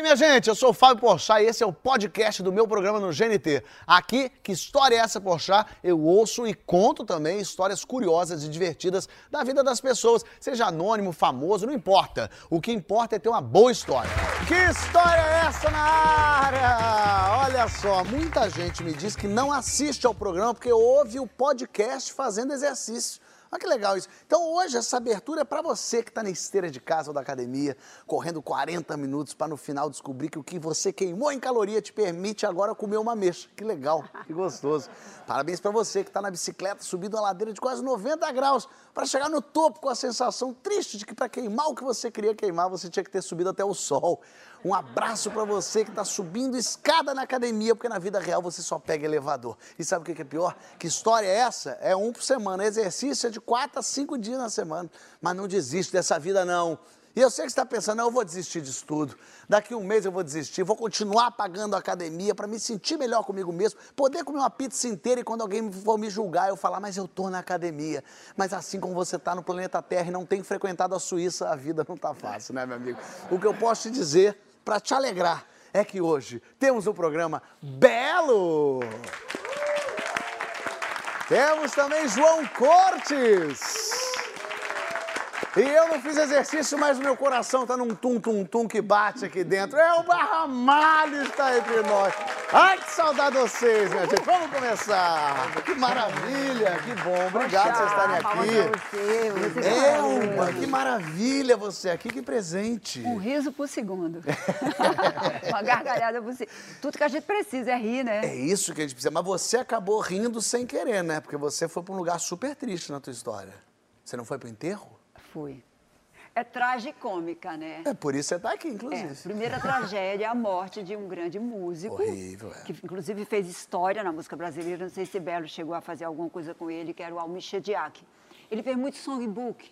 aí, minha gente? Eu sou o Fábio Porchat e esse é o podcast do meu programa no GNT. Aqui, que história é essa, Porchat? Eu ouço e conto também histórias curiosas e divertidas da vida das pessoas, seja anônimo, famoso, não importa. O que importa é ter uma boa história. Que história é essa na área? Olha só, muita gente me diz que não assiste ao programa porque ouve o podcast fazendo exercício. Olha que legal isso. Então hoje essa abertura é para você que está na esteira de casa ou da academia, correndo 40 minutos para no final descobrir que o que você queimou em caloria te permite agora comer uma mexa. Que legal, que gostoso. Parabéns para você que está na bicicleta subindo uma ladeira de quase 90 graus para chegar no topo com a sensação triste de que para queimar o que você queria queimar você tinha que ter subido até o sol. Um abraço para você que está subindo escada na academia, porque na vida real você só pega elevador. E sabe o que é pior? Que história é essa? É um por semana. Exercício é de quatro a cinco dias na semana. Mas não desiste dessa vida, não. E eu sei que você está pensando, não, eu vou desistir disso tudo. Daqui um mês eu vou desistir, vou continuar pagando a academia para me sentir melhor comigo mesmo, poder comer uma pizza inteira e quando alguém for me julgar, eu falar, mas eu tô na academia. Mas assim como você está no planeta Terra e não tem frequentado a Suíça, a vida não tá fácil, né, meu amigo? O que eu posso te dizer para te alegrar é que hoje temos um programa belo. Temos também João Cortes. E eu não fiz exercício, mas meu coração tá num tum-tum-tum que bate aqui dentro. É o Barramalho está entre nós. Ai, que saudade de vocês, minha gente. Vamos começar. Que maravilha, que bom. Obrigado por vocês estarem aqui. Você, Elba, que maravilha você aqui, que presente. Um riso por segundo. Uma gargalhada por segundo. Tudo que a gente precisa é rir, né? É isso que a gente precisa. Mas você acabou rindo sem querer, né? Porque você foi para um lugar super triste na tua história. Você não foi para o enterro? Fui. É tragicômica, né? É por isso você está aqui, É, inclusive. primeira tragédia, a morte de um grande músico. Horrível, é. Que inclusive fez história na música brasileira. Não sei se Belo chegou a fazer alguma coisa com ele, que era o Almir Shediak. Ele fez muito songbook.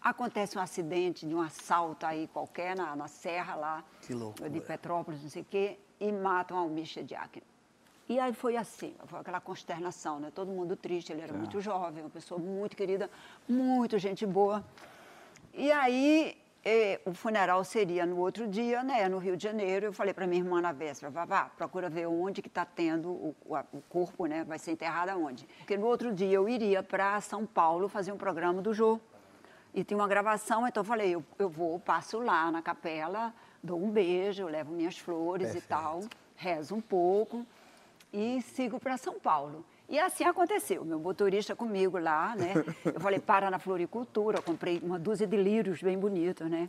Acontece um acidente de um assalto aí qualquer na, na serra lá. Que loucura. De Petrópolis, não sei o quê, e matam o Almir Shediak. E aí foi assim, foi aquela consternação, né? Todo mundo triste, ele era muito jovem, uma pessoa muito querida, muito gente boa. E aí, eh, o funeral seria no outro dia, né, no Rio de Janeiro. Eu falei para minha irmã na véspera, vá, vá, procura ver onde que está tendo o, o, corpo, né, vai ser enterrado aonde. Porque no outro dia eu iria para São Paulo fazer um programa do Jô. E tinha uma gravação, então eu falei, eu, eu vou, passo lá na capela, dou um beijo, levo minhas flores e tal, rezo um pouco e sigo para São Paulo. E assim aconteceu. Meu motorista comigo lá, né? Eu falei, para na floricultura, comprei uma dúzia de lírios bem bonitos, né?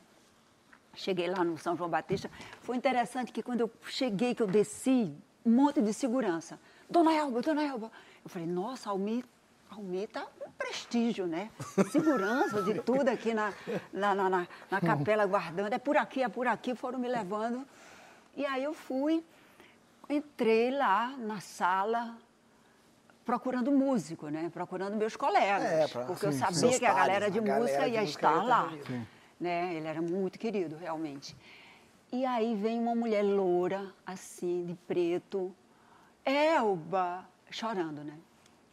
Cheguei lá no São João Batista. Foi interessante que quando eu cheguei, que eu desci, um monte de segurança. Dona Elba, Dona Elba. Eu falei, nossa, Almir, Almir tá um prestígio, né? Segurança de tudo aqui na, na, na, na- na capela guardando. É por aqui, é por aqui. Foram me levando. E aí eu fui, entrei lá na sala, procurando músico, né? Procurando meus colegas. É, pra- porque eu sim, sabia que a galera de a galera música de ia música estar lá. Né? Ele era muito querido, realmente. E aí vem uma mulher loura, assim, de preto, Elba, chorando, né?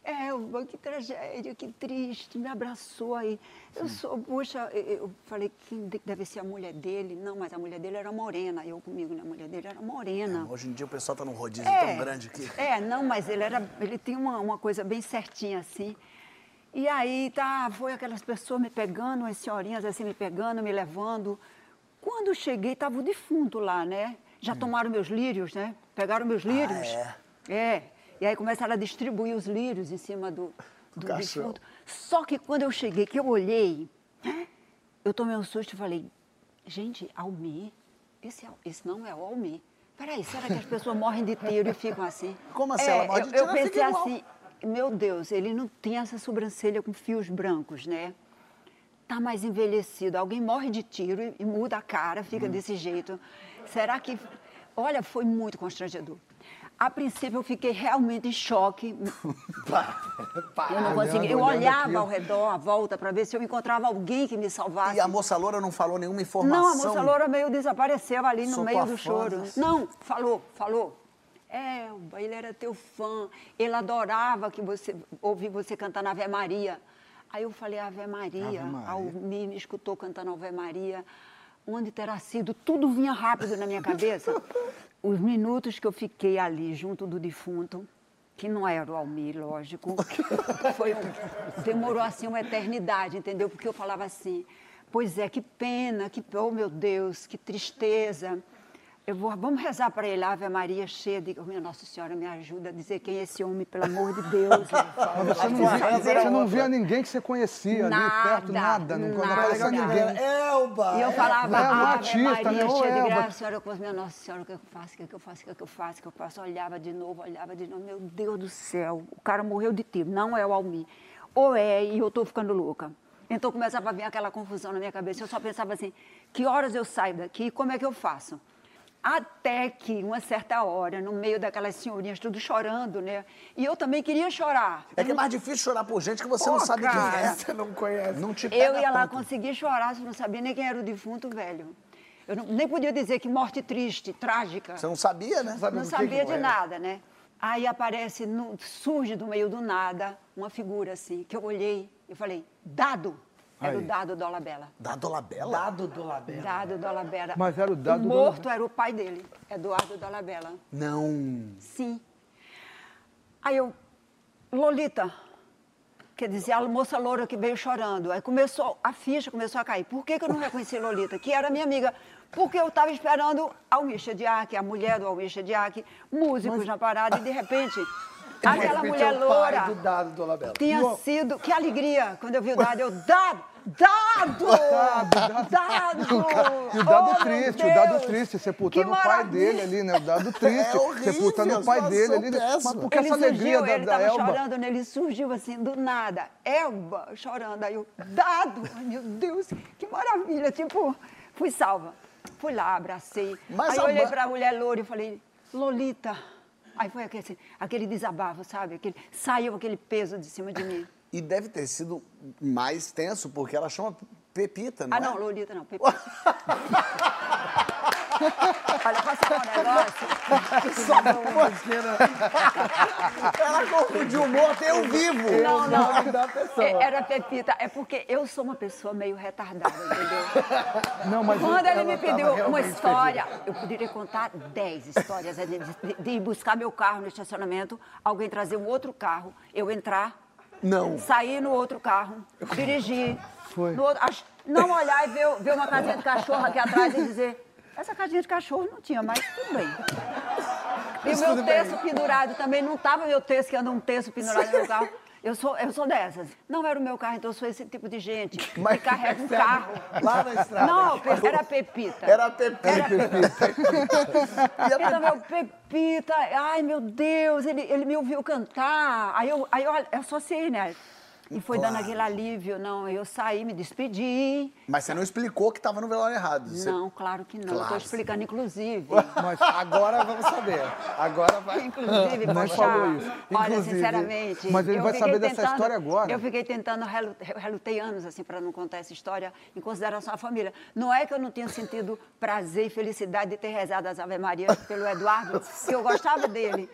Elba, que tragédia, que triste, me abraçou aí. Eu sou, puxa, eu- falei, quem de- deve ser a mulher dele? Não, mas a mulher dele era morena, eu comigo, né? A mulher dele era morena. Hoje em dia o pessoal tá num rodízio tão grande que. É, não, mas ele era, ele tinha uma, uma coisa bem certinha assim. E aí tá, foi aquelas pessoas me pegando, as senhorinhas assim me pegando, me levando. Quando cheguei, estava o defunto lá, né? Já tomaram meus lírios, né? Pegaram meus lírios. é? É. E aí começaram a distribuir os lírios em cima do, do defunto. Só que quando eu cheguei, que eu olhei, eu tomei um susto e falei, gente, Almir, esse, é- esse não é o Almir. Peraí, será que as pessoas morrem de tiro e ficam assim? Como assim? É, Ela morre de eu, tiro, eu ela pensei assim, meu Deus, ele não tem essa sobrancelha com fios brancos, né? Tá mais envelhecido. Alguém morre de tiro e, e muda a cara, fica desse jeito. Será que... Olha, foi muito constrangedor. A princípio, eu fiquei realmente em choque. Eu não consegui. Eu olhava ao redor, à volta, para ver se eu encontrava alguém que me salvasse. E a moça loura não falou nenhuma informação. Não, a moça loura meio desapareceu ali no meio do choro. nossa. Não, falou, falou. Elba, ele era teu fã, ele adorava que você ouvir você cantando Ave Maria. Aí eu falei Ave Maria, Ave Maria. Almir me escutou cantando Ave Maria. onde terá sido? Tudo vinha rápido na minha cabeça. Os minutos que eu fiquei ali junto do defunto, que não era o Almir, lógico, foi um, demorou assim uma eternidade, entendeu? Porque eu falava assim, pois é, que pena, que, oh meu Deus, que tristeza. Eu vou, vamos rezar para ele, Ave Maria, cheia de. Oh, minha Nossa Senhora, me ajuda a dizer quem é esse homem, pelo amor de Deus. Você não, via, você não via ninguém que você conhecia nada, ali perto, nada, não nada. aparecia ninguém. Elba! E eu falava, É, uma Ave artista, Maria, né? Cheia de Elba. graça, Senhora, com minha Nossa Senhora, o que eu faço, o que eu faço, o que eu faço, o que eu faço. Olhava de novo, olhava de novo, meu Deus do céu, o cara morreu de tiro, não é o Almir. Ou é, e eu estou ficando louca. Então começava a vir aquela confusão na minha cabeça, eu só pensava assim, que horas eu saio daqui, como é que eu faço? Até que, uma certa hora, no meio daquelas senhorinhas tudo chorando, né? E eu também queria chorar. É que é mais difícil chorar por gente que você não Pô, sabe cara. quem é. Você não conhece. Não te pega Eu ia lá conseguir chorar, se não sabia nem quem era o defunto velho. Eu não- nem podia dizer que morte triste, trágica. Você não sabia, né? Não do que sabia de nada, né? Aí aparece, no- surge do meio do nada, uma figura assim, que eu olhei e falei, Dado! Era o Aí. Dado Dolabella. Da Dolabella? Dado do Labela. Dado Dolabella. Mas era o Dado O Dolabella. morto era o pai dele, Eduardo Dolabella. Não. Sim. Aí eu, Lolita, quer dizer, a moça loura que veio chorando. Aí começou, a ficha começou a cair. Por que, que eu não reconheci Lolita? Que era minha amiga. Porque eu estava esperando Almir Diak, a mulher do Almir Diak, músicos na parada, e de repente, aquela mulher é o loura do Dado do tinha sido. Que alegria quando eu vi o dado. Eu, dado! Dado! Dado! E o dado Oh, triste, o dado triste, sepultando o pai dele ali, né? O dado triste, É horrível, sepultando o pai dele ali. né? Mas porque ele essa alegria surgiu, da, ele da estava Elba. chorando, né? ele surgiu assim, do nada. Elba, chorando. Aí eu, dado! Ai, meu Deus, que maravilha! Tipo, fui salva. Fui lá, abracei. Mas Aí olhei ba- para a mulher loura e falei, Lolita. Aí foi aquele, aquele desabafo, sabe? Aquele, saiu aquele peso de cima de mim. E deve ter sido mais tenso, porque ela chama Pepita, não ah, é? não, Lolita não, Pepita. Olha, posso falar um negócio? Só Ela confundiu o morto e eu vivo. Não, não. É, Era Pepita. É porque eu sou uma pessoa meio retardada, entendeu? Não, mas Quando ele me pediu uma história, eu poderia contar 10 histórias. né, De, de- buscar meu carro no estacionamento, alguém trazer um outro carro, eu entrar, Não. sair no outro carro, dirigir. Foi. outro- não olhar e ver, ver uma casinha de cachorro aqui atrás e dizer. Essa casinha de cachorro não tinha, mas tudo bem. E o meu terço pendurado também, não estava meu terço, que anda um terço pendurado no meu carro. Eu sou, eu sou dessas. Não era o meu carro, então eu sou esse tipo de gente que carrega um carro. Lá na estrada. Não, era Pepita. Era a Pepita. Então, meu Pepita, ai meu Deus, ele, ele me ouviu cantar. Aí eu, aí eu, eu associei, né? E foi dando aquele alívio, não. Eu saí, me despedi. Mas você não explicou que estava no velório errado. Você- Não, claro que não. Claro. estou explicando, inclusive. Mas Agora vamos saber. Agora vai. Inclusive, Nem Pochá, falou isso. olha, Inclusive. sinceramente... Mas ele vai saber dessa história agora. Eu fiquei tentando, relu- relutei anos, assim, para não contar essa história, em consideração à família. Não é que eu não tinha sentido prazer e felicidade de ter rezado as Ave Maria pelo Eduardo, que eu gostava dele.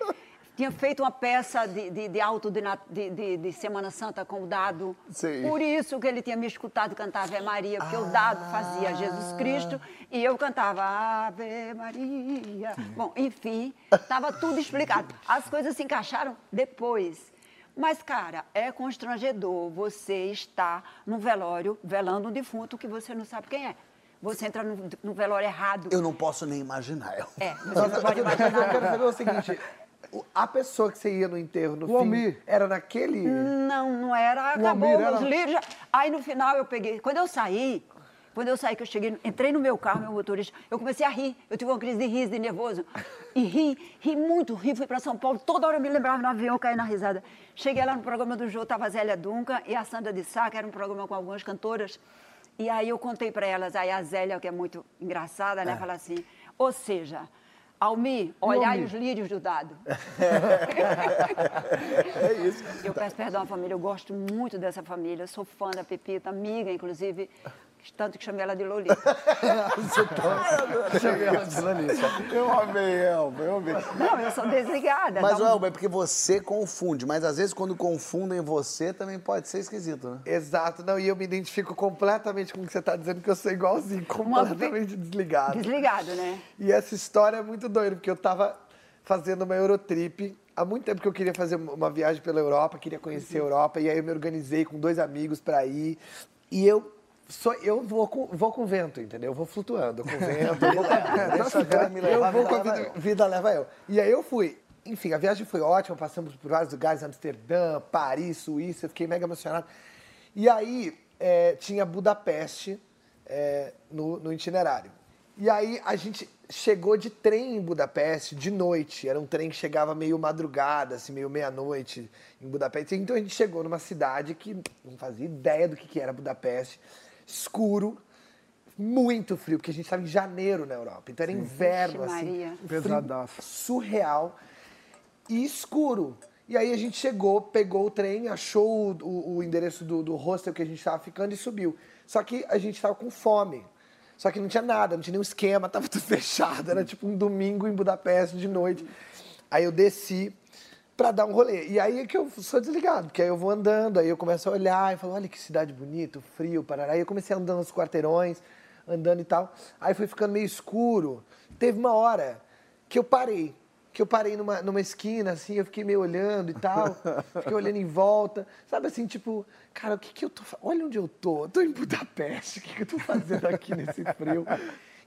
Tinha feito uma peça de, de, de alto de, de, de- de Semana Santa com o Dado. Sim. Por isso que ele tinha me escutado cantar Ave Maria, porque o Dado fazia Jesus Cristo e eu cantava Ave Maria. Bom, enfim, estava tudo explicado. As coisas se encaixaram depois. Mas, cara, é constrangedor você estar num velório velando um defunto que você não sabe quem é. Você entra no, no velório errado. Eu não posso nem imaginar. É, você não pode Mas eu imaginar. quero saber o seguinte: a pessoa que você ia no enterro no O fim Almir. era naquele. Não, não era. Acabou Almir meus era- livros. Aí no final eu peguei. Quando eu saí, quando eu saí, que eu cheguei, entrei no meu carro, meu motorista, eu comecei a rir. Eu tive uma crise de riso, de nervoso. E ri, ri muito, ri, fui para São Paulo. Toda hora eu me lembrava no avião, caí na risada. Cheguei lá no programa do Jô, estava a Zélia Duncan e a Sandra de Sá, que era um programa com algumas cantoras. E aí eu contei para elas, aí a Zélia, que é muito engraçada, né, fala assim, ou seja, Almir, olhai os lírios do dado. É isso. Eu peço perdão à família, eu gosto muito dessa família, eu sou fã da Pepita, amiga, inclusive, tanto que chamei ela de Lolita. Chamei ela de Lolita. Eu amei, Elba, eu amei. Não, eu sou desligada. Mas, um- Elba, é porque você confunde, mas às vezes quando confundem você também pode ser esquisito, né? Exato, não, e eu me identifico completamente com o que você está dizendo, que eu sou igualzinho, completamente desligado. Desligado, né? E essa história é muito doida, porque eu tava fazendo uma Eurotrip. Há muito tempo que eu queria fazer uma viagem pela Europa, queria conhecer a Europa, e aí eu me organizei com dois amigos para ir. E eu sou, eu vou com, vou com o vento, entendeu? Eu vou flutuando com o vento. eu vou com a Deixa a vida me levar, eu vou com a vida, vida leva eu. E aí eu fui. Enfim, a viagem foi ótima, passamos por vários lugares, Amsterdã, Paris, Suíça, eu fiquei mega emocionado. E aí é, tinha Budapeste é, no, no itinerário. E aí a gente chegou de trem em Budapeste de noite. Era um trem que chegava meio madrugada, assim, meio meia-noite em Budapeste. Então a gente chegou numa cidade que não fazia ideia do que, que era Budapeste. Escuro, muito frio, porque a gente estava em janeiro na Europa. Então era inverno, Vixe, assim. Maria. Pesadaço. Surreal e escuro. E aí a gente chegou, pegou o trem, achou o, o- o endereço do, do hostel que a gente estava ficando e subiu. Só que a gente estava com fome. Só que não tinha nada, não tinha nenhum esquema, tava tudo fechado. Era tipo um domingo em Budapeste de noite. Aí eu desci pra dar um rolê. E aí é que eu sou desligado, porque aí eu vou andando, aí eu começo a olhar e falo, olha que cidade bonita, frio, parará. Aí eu comecei andando nos quarteirões, andando e tal. Aí foi ficando meio escuro. Teve uma hora que eu parei. Que eu parei numa, numa esquina, assim, eu fiquei meio olhando e tal. Fiquei olhando em volta. Sabe assim, tipo, cara, o que que eu tô... Olha onde eu tô. Eu tô em Budapeste. O que que eu tô fazendo aqui nesse frio?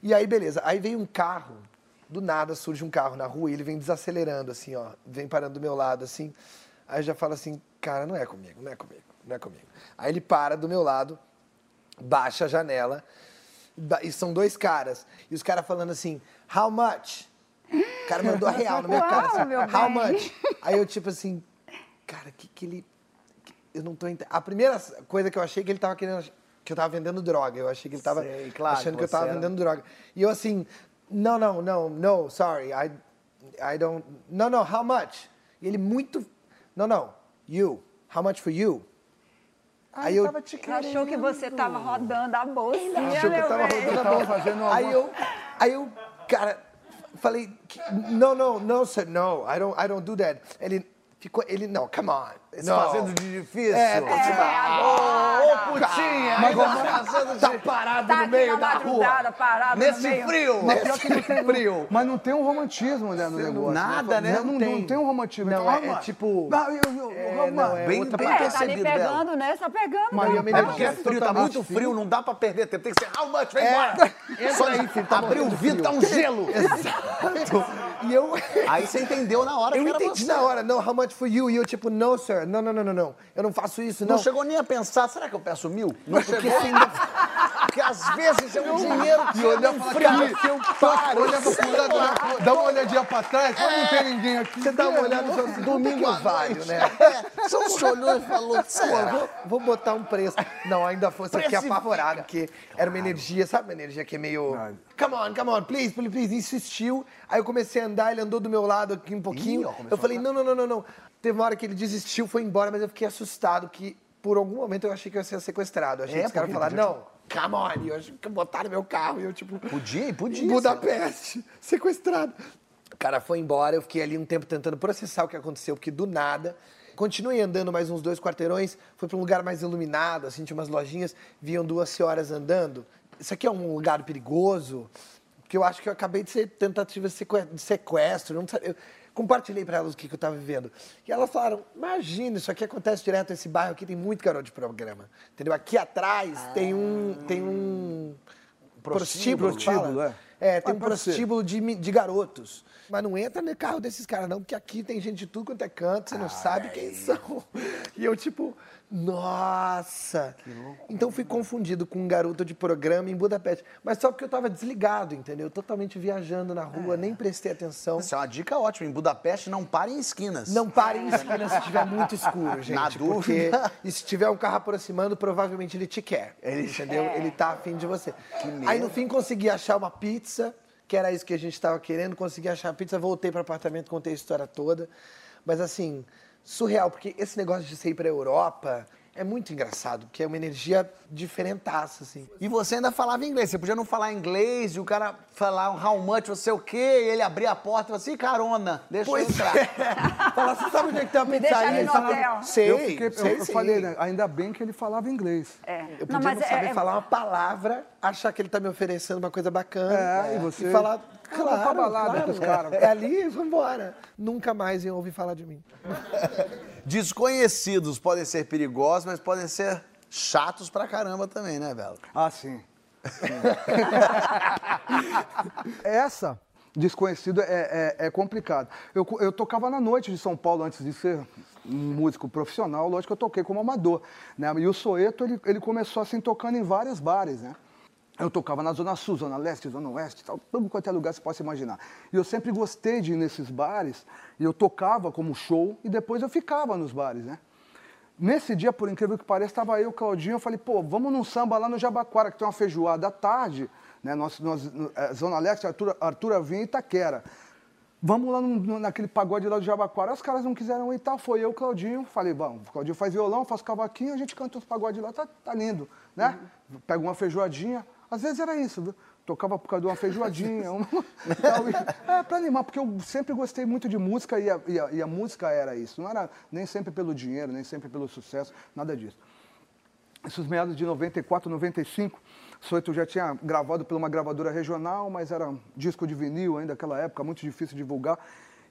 E aí, beleza. Aí veio um carro. Do nada surge um carro na rua e ele vem desacelerando, assim, ó. Vem parando do meu lado, assim. Aí eu já falo assim, cara, não é comigo, não é comigo, não é comigo. Aí ele para do meu lado, baixa a janela, e são dois caras. E os caras falando assim, how much? O cara mandou a real na minha Uau, cara, assim, how bem. much? Aí eu, tipo assim, cara, que que ele... Eu não tô entendendo. A primeira coisa que eu achei que ele tava querendo... Que eu tava vendendo droga. Eu achei que ele tava Sei, claro, achando que eu tava era- vendendo droga. E eu assim, não, não, não, no, sorry, I, I don't, no, no, how much? E ele muito, não, não, you, how much for you? Aí eu, tava te Ele achou que você tava rodando a bolsinha, achou que eu tava bem. rodando a bolsa. fazendo uma Aí eu, aí eu, cara, falei, no, no, no, sir, no, I don't, I don't do that. Ele ficou, ele, não, come on, No. fazendo de difícil. É, tá tipo, Ô, putinha, mas tá fazendo tá de... parado Tá no meio da rua. parado no Nesse meio. frio. Mas pior que não tem, frio. Mas não tem um romantismo né, no negócio. nada, né? Não, não, Tem. não tem um romantismo. Não, Então, é- ah, é tipo- Não, eu, eu, É, não, é Bem, outra bem É, tá ali percebido dela. pegando, né? Tá pegando. Mas né? eu me É lembro porque é frio, tá muito frio, não dá pra perder tempo. Tem que ser how much, vem É. embora. Entra aí, filho, tá Abrir o vidro, tá um gelo. E eu, Aí você entendeu na hora eu que era entendi você. na hora, não, how much for you? E eu tipo, no, sir, não, não, não, não, não. Eu não faço isso, não. Não chegou nem a pensar, será que eu peço mil? Não porque, assim, porque às vezes é um dinheiro que E olhar não pra frio. aqui, se eu paro, olha pra pro lado, pro- dá uma olhadinha pra trás, mas não tem ninguém aqui. Você dá uma olhada assim, domingo eu valho, né? É, só você olhou e falou, Pô, será? vou, vou botar um preço. Não, ainda fosse aqui apavorado, porque era uma energia, sabe uma energia que é meio. Come on, come on, please, please, please. Insistiu. Aí eu comecei a andar, ele andou do meu lado aqui um pouquinho. Eu falei, não, não, não, não, não. Teve uma hora que ele desistiu, foi embora, mas eu fiquei assustado, que por algum momento eu achei que eu ia ser sequestrado. Eu achei É, que os caras falaram, não, come on. Eu achei que botaram meu carro e eu, tipo. Podia, podia. Em Budapeste, sequestrado. O cara foi embora, eu fiquei ali um tempo tentando processar o que aconteceu, porque do nada. Continuei andando mais uns dois quarteirões, fui para um lugar mais iluminado, assim, tinha umas lojinhas, viam duas senhoras andando. Isso aqui é um lugar perigoso, porque eu acho que eu acabei de ser tentativa de seque- de sequestro, não sei- eu compartilhei para elas o que, que eu estava vivendo. E elas falaram, imagina, isso aqui acontece direto nesse bairro aqui, tem muito garoto de programa, entendeu? Aqui atrás tem um... Tem um prostíbulo, Prostíbulo, é. É, tem Ah, um prostíbulo de, de garotos. Mas não entra no carro desses caras, não, porque aqui tem gente de tudo quanto é canto, você não sabe quem são. E eu, tipo, nossa! Então fui confundido com um garoto de programa em Budapeste. Mas só porque eu tava desligado, entendeu? Totalmente viajando na rua, nem prestei atenção. Isso é uma dica ótima. Em Budapeste, não pare em esquinas. Não pare em esquina se estiver muito escuro, gente. Na porque dúvida. e se tiver um carro aproximando, provavelmente ele te quer. entendeu? Ele tá afim de você. Aí no fim consegui achar uma pizza, que era isso que a gente estava querendo, consegui achar a pizza, voltei para o apartamento, contei a história toda. Mas assim, surreal, porque esse negócio de você ir para Europa É muito engraçado, porque é uma energia diferentaça, assim. E você ainda falava inglês. Você podia não falar inglês e o cara falar um how much, você o quê, e ele abria a porta e falava assim, carona, deixa eu entrar. é. Fala, você sabe onde é que tem uma Me deixa pizzaria? ali no Ele fala, hotel. Sei, eu fiquei, eu- sei eu, sim. falei, né, ainda bem que ele falava inglês. É. Eu podia não, saber falar uma palavra, achar que ele tá me oferecendo uma coisa bacana. É, e você- falar, Ah, vou claro, pra balada claro. com os caras. É ali, vambora. Nunca mais iam ouvir falar de mim. Desconhecidos podem ser perigosos, mas podem ser chatos pra caramba também, né, Belo? Ah, sim. Essa, desconhecido, é, é, é complicado. Eu, eu tocava na noite de São Paulo antes de ser um músico profissional, lógico que eu toquei como amador. Né? E o Soeto, ele, ele começou assim tocando em vários bares, né? Eu tocava na Zona Sul, Zona Leste, Zona Oeste, tal, tudo quanto é lugar você possa imaginar. E eu sempre gostei de ir nesses bares, e eu tocava como show, e depois eu ficava nos bares, né? Nesse dia, por incrível que pareça, estava eu o Claudinho, eu falei, pô, vamos num samba lá no Jabaquara, que tem uma feijoada à tarde, né? Nós, nós, no- é, Zona Leste, Arthur, Arthur Avinha e Itaquera. Vamos lá num- naquele pagode lá do Jabaquara. Os caras não quiseram ir e tal. Foi eu Claudinho. Falei, bom, o Claudinho faz violão, faz cavaquinho, a gente canta uns pagodes lá, tá, tá lindo, né? Pega uma feijoadinha. Às vezes era isso, viu? Tocava por causa de uma feijoadinha. uma- é, pra animar, porque eu sempre gostei muito de música e a, e a- e a música era isso. Não era nem sempre pelo dinheiro, nem sempre pelo sucesso, nada disso. Esses meados de 94, 95, Soito já tinha gravado por uma gravadora regional, mas era disco de vinil ainda naquela época, muito difícil de divulgar.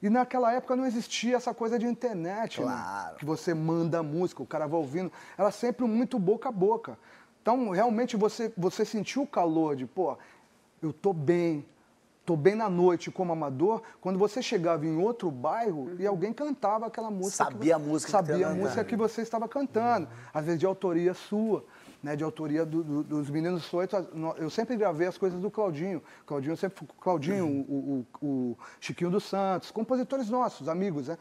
E naquela época não existia essa coisa de internet, né? Claro. que você manda música, o cara vai ouvindo. Era sempre muito boca a boca. Então, realmente, você, você sentiu o calor de, pô, eu tô bem, tô bem na noite como amador, quando você chegava em outro bairro e alguém cantava aquela música. que Sabia você- a música que Sabia tava a música que você estava cantando, às vezes de autoria sua, né, de autoria do- do- dos meninos Soito. Eu sempre gravei as coisas do Claudinho. Claudinho sempre Claudinho, o, o- o Chiquinho dos Santos, compositores nossos, amigos, né?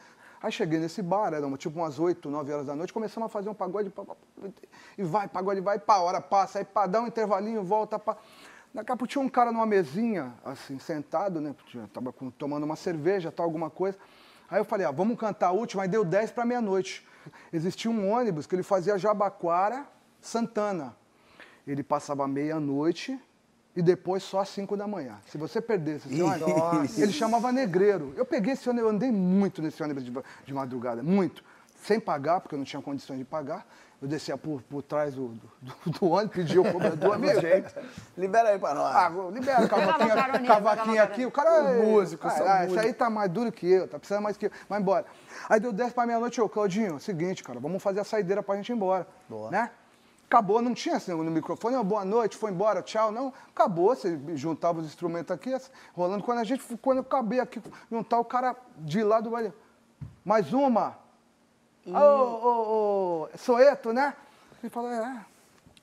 Aí cheguei nesse bar, era tipo umas 8, 9 horas da noite, começamos a fazer um pagode, e vai, pagode vai, pá, hora passa, aí pá, dá um intervalinho, volta, pá. Daqui a pouco tinha um cara numa mesinha, assim, sentado, né? Tava tomando uma cerveja, tal, alguma coisa. Aí eu falei, ah, vamos cantar a última, aí deu 10 para meia-noite. Existia um ônibus que ele fazia Jabaquara, Santana. Ele passava meia-noite e depois só às 5 da manhã. Se você perdesse esse ônibus, ele chamava negreiro. Eu peguei esse ônibus, eu andei muito nesse ônibus de, de madrugada, muito. Sem pagar, porque eu não tinha condições de pagar. Eu descia por, por trás do, do, do ônibus, pedia o cobrador, amigo. Libera aí pra nós. Ah, libera cavaquinha pagava aqui. O cara é músico, ah, ah, Esse aí tá mais duro que eu, tá precisando mais que eu. Vai embora. Aí deu 10 pra meia-noite, ô, Claudinho, seguinte, cara, vamos fazer a saideira pra gente ir embora. Boa. Né? Acabou, não tinha assim no microfone, ó, boa noite, foi embora, tchau. Não, acabou, você juntava os instrumentos aqui, assim, rolando. Quando a gente, quando eu acabei aqui, juntar o cara de lá do. Mais uma. Ô, ô, ô, Soeto, né? Ele falou, é.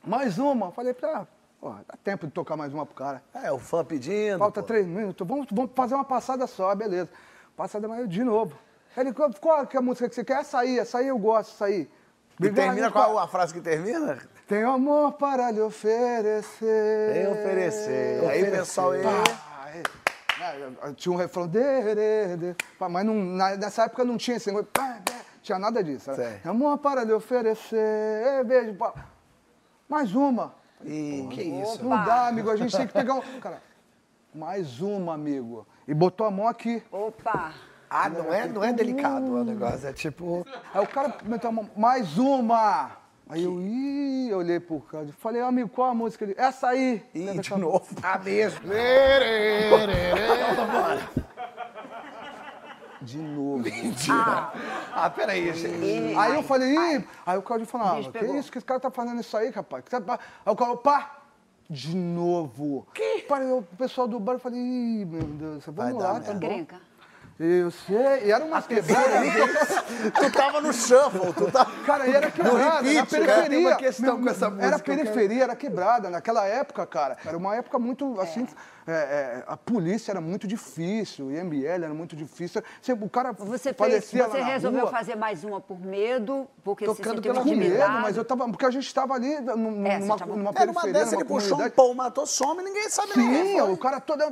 Mais uma. Eu Falei, ah, ó, dá tempo de tocar mais uma pro cara. É, o fã pedindo. Falta pô. três minutos, vamos, vamos fazer uma passada só, beleza. Passada mais de novo. Ele, qual, qual que é a música que você quer? Essa aí, essa aí eu gosto, essa aí. E termina a, a frase que termina? Tem amor para lhe oferecer. Tem oferecer. Aí, pessoal, é, é, Tinha um refrão. De, de, de, mas não- na- nessa época não tinha esse negócio. Tinha nada disso. Era, Certo. Tem amor para lhe oferecer. Ei, beijo. pá. Mais uma. E... Que isso? Não dá, amigo. A gente tem que pegar um. Cara, mais uma, amigo. E botou a mão aqui. Opa! Ah, não é, não é delicado o negócio, é tipo... Aí o cara meteu a mão, mais uma! Aí eu, ih, eu olhei pro cara e falei, amigo, qual a música? Ele, essa aí! Ih, de novo. Ah, mesmo. De novo. Ah, peraí, gente. Aí eu falei, ih! Aí o Claudio falou, ah, Bicho que isso que esse cara tá fazendo isso aí, rapaz? Que tá- Aí o Claudio, pá! De novo. Que? O pessoal do bar, eu falei, ih, meu Deus, Vai vamos dar lá, tá merda. bom. Eu sei, e era umas quebradas ali. tu tava no shuffle, tu tava... Cara, e era quebrada, na repeat, né? periferia. Uma questão Meu, com essa Era música, periferia, era quebrada. Naquela época, cara, era uma época muito, assim, é, é, a polícia era muito difícil, o IML era muito difícil. Você- O cara Você, fez, você na resolveu rua, fazer mais uma por medo, porque Tocando se sentiu com medo, mas eu tava... Porque a gente estava ali num- É, numa, tava- numa Era uma periferia, dessa, numa ele puxou um pão, matou, some, ninguém sabe Sim, o cara todo...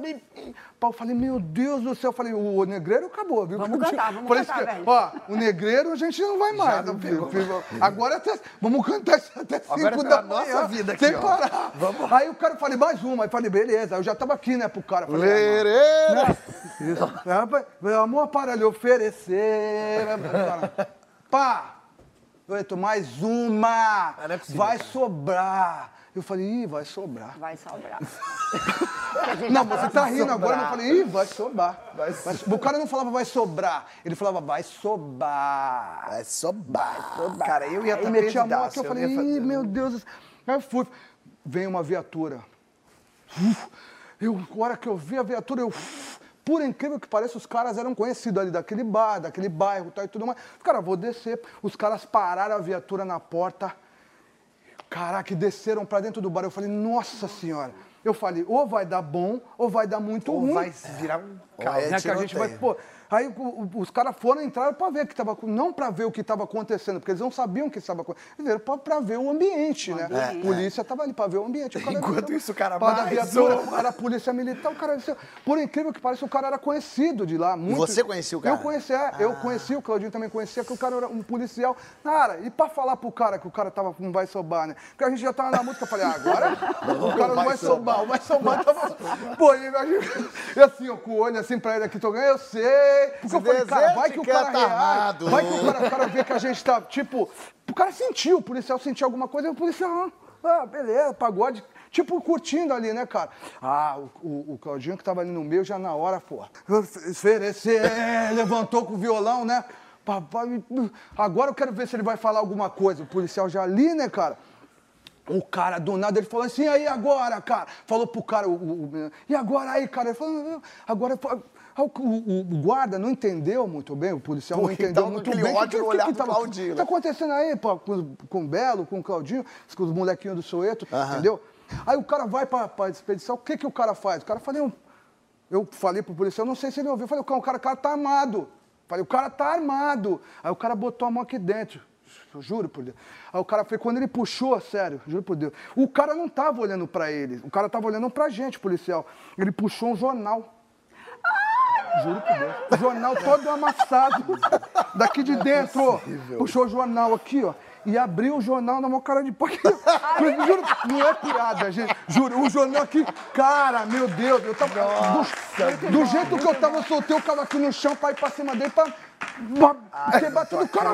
pau. Eu falei, meu Deus do céu. Eu falei, o negreiro acabou, viu? Vamos cantar, vamos falei, cantar, velho. Ó, o negreiro a gente não vai mais. não filho, pegou. filho. Agora até, vamos cantar isso até 5 Agora da tá a nossa manhã. vida aqui, sem ó. parar. Vamos. Aí o cara, falei, mais uma. Aí falei, beleza. Aí eu já tava aqui, né, pro cara. Falei, ah, Lereira! né? Rapaz, Meu amor, para lhe oferecer. Pá! Oito, mais uma! Ah, é possível, vai cara. sobrar! Eu falei, ih, vai sobrar. Vai sobrar. Não, você tá rindo agora, mas eu sobrar. falei, ih, vai sobrar. Vai Vai so- O cara não falava vai sobrar, ele falava vai sobrar. Vai sobar. Cara, eu ia estar meti a mão aqui, eu falei, ia fazer- ih, meu Deus. do céu." Aí eu fui, vem uma viatura. Uf, Eu, a hora que eu vi a viatura, eu... Por incrível que pareça, os caras eram conhecidos ali daquele bar, daquele bairro tal, e tudo mais. Cara, vou descer. Os caras pararam a viatura na porta. Caraca, desceram pra dentro do bar. Eu falei, nossa senhora. Eu falei, ou vai dar bom, ou vai dar muito Ou ruim. vai virar um Ó, caos. é Né, que a gente vai, pô, aí o- o- os caras foram entrar para ver o que estava não para ver o que estava acontecendo, porque eles não sabiam o que estava acontecendo, eles para ver o ambiente, né? ambiente. A polícia estava ali para ver o ambiente. O Enquanto isso, o cara para viatura, uma. era polícia militar, o cara. Por incrível que pareça, o cara era conhecido de lá. Muito, você conhecia o cara? Eu conhecia, eu conhecia, o Claudinho também conhecia, que o cara era um policial. Cara, e para falar pro cara que o cara tava com vai sobar, né? Porque a gente já tava na música, eu falei, ah, agora o cara não vai sobar, o vai sobar tava... Pô, e a gente- e assim, ó, com o olho assim pra ele aqui, tô ganhando, eu sei. Porque eu falei, cara, vai que o cara que tá reage, vai que o cara, o cara vê que a gente tá, tipo... O cara sentiu, o policial sentiu alguma coisa, e o policial, ah, ah, beleza, pagode... Tipo, curtindo ali, né, cara? Ah, o, o, o Claudinho que tava ali no meio já na hora, pô. Oferecer, levantou com o violão, né? Papai, agora eu quero ver se ele vai falar alguma coisa. O policial já ali, né, cara? O cara, do nada, ele falou assim, aí agora, cara? Falou pro cara, o, o- o- e agora aí, cara? Ele falou, "Não, agora... O, o- o guarda não entendeu muito bem, o policial não entendeu então, muito bem. ódio no olhar do tava- Claudinho, tá né? acontecendo aí, pô, com, com o Belo, com o Claudinho, com os molequinhos do Soeto, Aham. entendeu? Aí o cara vai pra, pra expedição, o que que o cara faz? O cara fala, eu, eu falei pro policial, não sei se ele ouviu, eu falei, o cara, o cara, o cara tá armado. Falei, o cara tá armado. Aí o cara botou a mão aqui dentro. Eu juro por Deus. Aí o cara foi, quando ele puxou, sério, juro por Deus. O cara não tava olhando pra ele, o cara tava olhando pra gente, policial. Ele puxou um jornal. Juro por Deus. O jornal todo amassado. Daqui de dentro. Puxou o jornal aqui, ó. E abriu o jornal na mão cara de pau. Juro, não é piada, gente. Juro, o jornal aqui. Cara, meu Deus, eu tava. do, do jeito que eu tava, eu soltei o cara aqui no chão pra ir pra cima dele pra. pra ter batido o cara.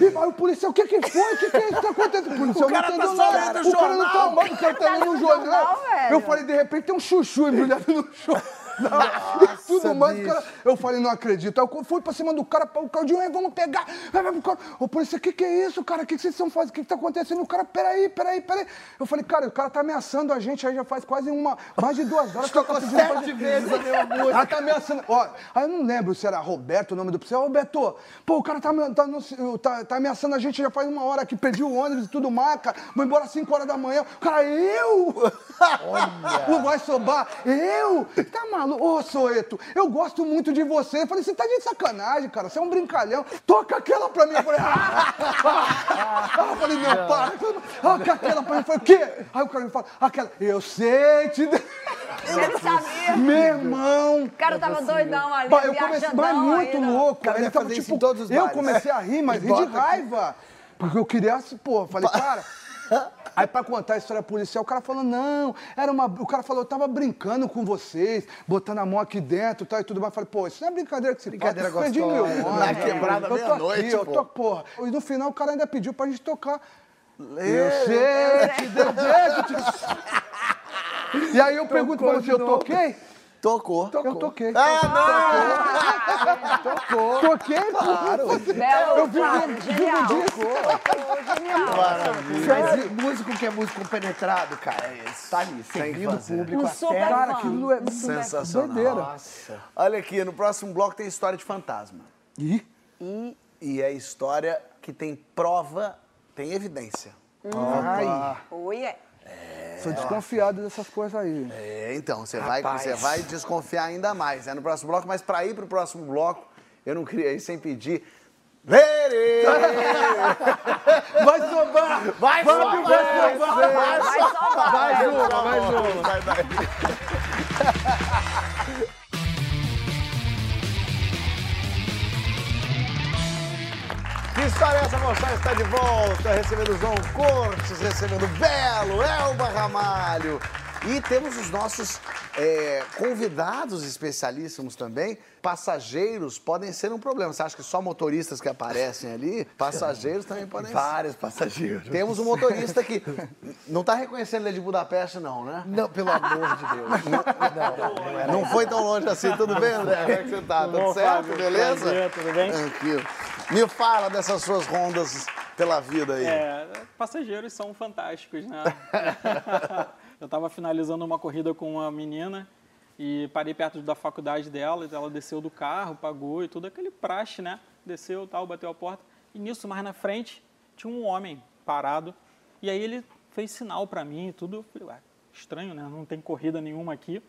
E aí o policial, o que que foi? O que que é isso que tá acontecendo? O policial O cara não tá entendeu nada. o O cara não tá jornal. armado, o cara tá lendo o no jornal. jornal. Eu falei, de repente tem um chuchu embrulhado no chão. E tudo mais, cara, eu falei, não acredito. Aí eu fui pra cima do cara, o Claudinho, "Ei, vamos pegar. Ô, polícia, o que, que é isso, cara? O que, que vocês estão fazendo? O que, que tá acontecendo? O cara, peraí, peraí, peraí. Eu falei, cara, o cara tá ameaçando a gente aí já faz quase uma, mais de duas horas. que tá sete vezes a mesma música. Ela tá ameaçando. Ó, aí eu não lembro se era Roberto o nome do policial. Ô, Beto, pô, o cara tá, tá, tá- tá ameaçando a gente já faz uma hora que perdi o ônibus e tudo mais, cara. Vou embora às 5 horas da manhã. O cara, eu? Olha. Vai sobar? Eu? Tá maluco? Ô, Soeto, eu gosto muito de você. Eu falei, você tá de sacanagem, cara. Você é um brincalhão. Toca aquela pra mim. Eu falei, ah, ah, ah. Eu falei, não, para. Toca aquela pra mim. Eu falei, o quê? Aí o cara me fala, aquela, eu sei te... Ele sabia. Meu irmão! O cara tava doidão ali, Bah, eu comecei, mas muito aí, louco. cara Ele tava, tipo, em todos os eu bares. comecei a rir, mas ri de raiva. Porque eu queria, assim, pô, falei, cara. Aí pra contar a história policial, o cara falou, não, era uma. O cara falou, eu tava brincando com vocês, botando a mão aqui dentro tal, e tudo mais. Eu falei, pô, isso não é brincadeira que se Brincadeira faz. Perdi meu ônibus, Na quebrada meia-noite, eu tô, porra. E no final o cara ainda pediu pra gente tocar. Eu sei, te desejo. te- E aí eu pergunto pra você, eu toquei? Tocou. Eu toquei. Ah, Tocou. Toquei, claro. Belo, Eu Flávio, vivo genial. disso. Mas e músico que é músico penetrado, cara, é esse. Tá ali, servindo o público Um até... super Cara, aquilo é Um Sensacional. doideira. Nossa. Olha aqui, no próximo bloco tem história de fantasma. Ih, E E é história que tem prova, tem evidência. Ai, oi, é. Sou desconfiado dessas coisas aí. É, então, você vai, você vai desconfiar ainda mais, né, no próximo bloco. Mas para ir pro próximo bloco, eu não queria ir sem pedir. Lerê! Vai sobar! Vai, vai sobar! Vai. Mais uma, mais uma. Vai, vai. História essa moçada está de volta, recebendo João Cortes, recebendo Belo, Elba Ramalho. E temos os nossos é, convidados especialíssimos também. Passageiros podem ser um problema. Você acha que só motoristas que aparecem ali? Passageiros também podem ser. Vários passageiros. Temos um motorista que não está reconhecendo ele de Budapeste, não, né? Não, pelo amor de Deus. Não, não era Não foi tão longe assim, tudo bem, André? Como é que você tá? Tudo certo? Beleza? Prazer, tudo bem? Tranquilo. Me fala dessas suas rondas pela vida aí. É, passageiros são fantásticos, né? Eu estava finalizando uma corrida com uma menina e parei perto da faculdade dela, ela desceu do carro, pagou e tudo aquele praxe, né? Desceu, tal, bateu a porta. E nisso, mais na frente, tinha um homem parado. E aí ele fez sinal para mim e tudo. Eu falei, ué, estranho, né? Não tem corrida nenhuma aqui.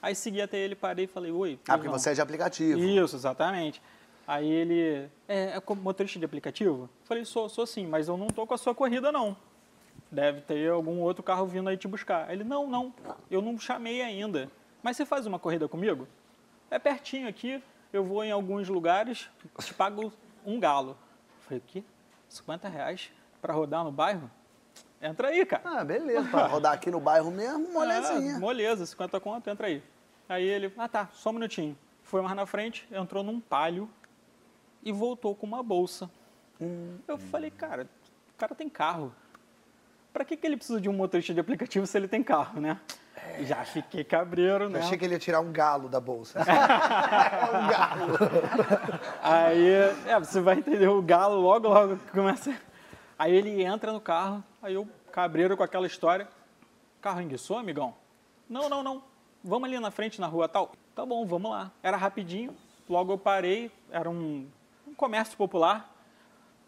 Aí segui até ele, parei e falei, oi. Ah, porque irmão. você é de aplicativo. Isso, exatamente. Aí ele, é, é motorista de aplicativo? Falei, sou, sou sim, mas eu não tô com a sua corrida não. Deve ter algum outro carro vindo aí te buscar. Ele, não, não, eu não chamei ainda. Mas você faz uma corrida comigo? É pertinho aqui, eu vou em alguns lugares, te pago um galo. Eu Falei, o quê? 50 reais para rodar no bairro? Entra aí, cara. Ah, beleza. Pra rodar aqui no bairro mesmo, molezinha. Ah, moleza, 50 conto, entra aí. Aí ele, ah tá, só um minutinho. Foi mais na frente, entrou num palio e voltou com uma bolsa. Eu falei, cara, o cara tem carro. Pra que, que ele precisa de um motorista de aplicativo se ele tem carro, né? Já fiquei cabreiro, Eu né? achei que ele ia tirar um galo da bolsa. Aí, é, você vai entender o galo logo, logo que começa. Aí ele entra no carro, aí eu, cabreiro com aquela história. Carro enguiçou, amigão? Não, não, não. Vamos ali na frente, na rua tal. Tá bom, vamos lá. Era rapidinho, logo eu parei, era um, um comércio popular.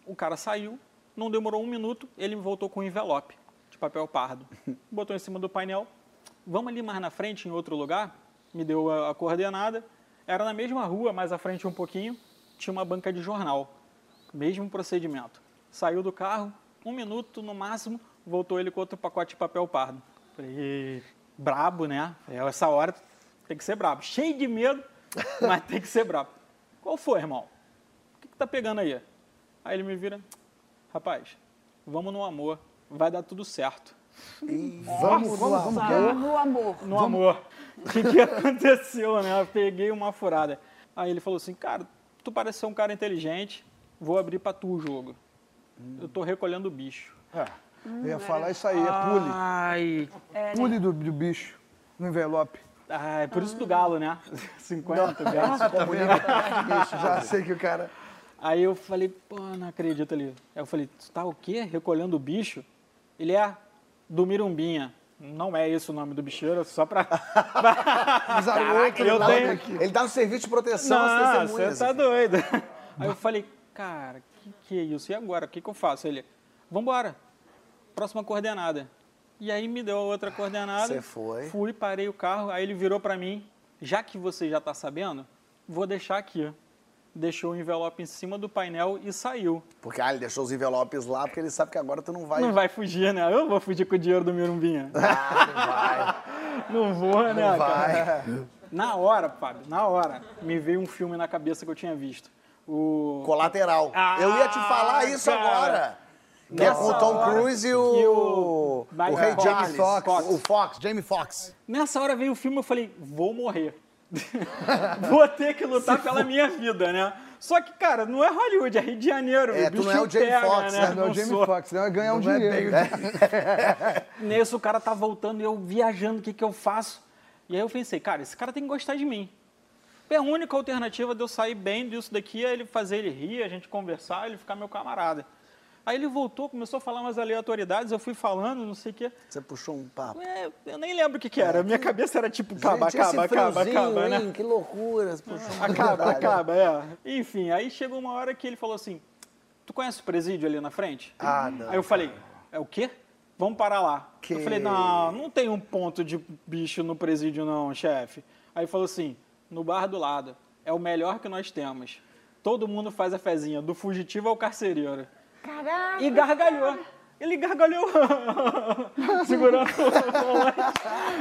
O cara saiu, não demorou um minuto, ele voltou com um envelope de papel pardo. Botou em cima do painel. Vamos ali mais na frente, em outro lugar. Me deu a, a coordenada. Era na mesma rua, mais à frente um pouquinho, tinha uma banca de jornal. Mesmo procedimento. Saiu do carro, um minuto no máximo, voltou ele com outro pacote de papel pardo. Falei, "Ê, brabo, né? Falei, essa hora tem que ser brabo. Cheio de medo, mas tem que ser brabo. Qual foi, irmão? O tá pegando aí? Aí ele me vira, rapaz, vamos no amor, vai dar tudo certo. Vamos, vamos, vamos. Só no amor. No amor. O que, que aconteceu, né? Eu peguei uma furada. Aí ele falou assim, cara, tu parece ser um cara inteligente, vou abrir pra tu o jogo. Eu tô recolhendo bicho. É, eu ia falar isso aí, é pule. Ai, Pule do, do bicho no envelope. ai, por isso do galo, né? 50, Ah, gato. tá Bicho, já sei que o cara. Aí eu falei, pô, não acredito ali. Aí eu falei, tu tá o quê? Recolhendo bicho? Ele é do Mirumbinha. Não é esse o nome do bicheiro, só pra... Caraca, eu ele, tenho- tá, ele tá no serviço de proteção às Não, testemunhas. você tá doido. Aí eu falei, cara, que que é isso? E agora? O que, que eu faço? Ele, vambora. Próxima coordenada. E aí me deu a outra coordenada. Você foi. Fui, parei o carro. Aí ele virou pra mim, já que você já tá sabendo, vou deixar aqui. Deixou o envelope em cima do painel e saiu. Porque ah, ele deixou os envelopes lá, porque ele sabe que agora tu não vai. Não vai fugir, né? Eu vou fugir com o dinheiro do Mirumbinha. Ah, Não vou, né, Não cara? vai. Na hora, Fábio, na hora, me veio um filme na cabeça que eu tinha visto. O Colateral. Ah, eu ia te falar isso cara. agora. Que é com o Tom. Cruise e o, E o o, Rei Fox. Charles. Fox. O Fox, Jamie Fox. Nessa hora veio o filme, eu falei, vou morrer. Vou ter que lutar pela minha vida, né? Só que, cara, não é Hollywood, é Rio de Janeiro. É, tu não é o Jamie pega, Foxx, né? né? Não é o Jamie sou. Foxx, não é ganhar um Não é dinheiro. bem- Nesse, o cara tá voltando e eu viajando, o que, que eu faço? E aí eu pensei, cara, esse cara tem que gostar de mim. A única alternativa de eu sair bem disso daqui é ele fazer ele rir, a gente conversar, ele ficar meu camarada. Aí ele voltou, começou a falar umas aleatoriedades, eu fui falando, não sei o quê. Você puxou um papo. É, eu nem lembro o que, que era. Minha cabeça era tipo, acaba, Gente, acaba, acaba, acaba, né? hein? Que loucura. Você puxou uma Acaba, verdade. acaba, é. Enfim, aí chegou uma hora que ele falou assim: Tu conhece o presídio ali na frente? Ah, não. Aí eu falei: É o quê? Vamos parar lá. Que- Eu falei: Não, não tem um ponto de bicho no presídio, não, chefe. Aí falou assim: No bar do lado. É o melhor que nós temos. Todo mundo faz a fezinha, do fugitivo ao carcereiro. Caraca! E gargalhou. Ele gargalhou, segurando o volante.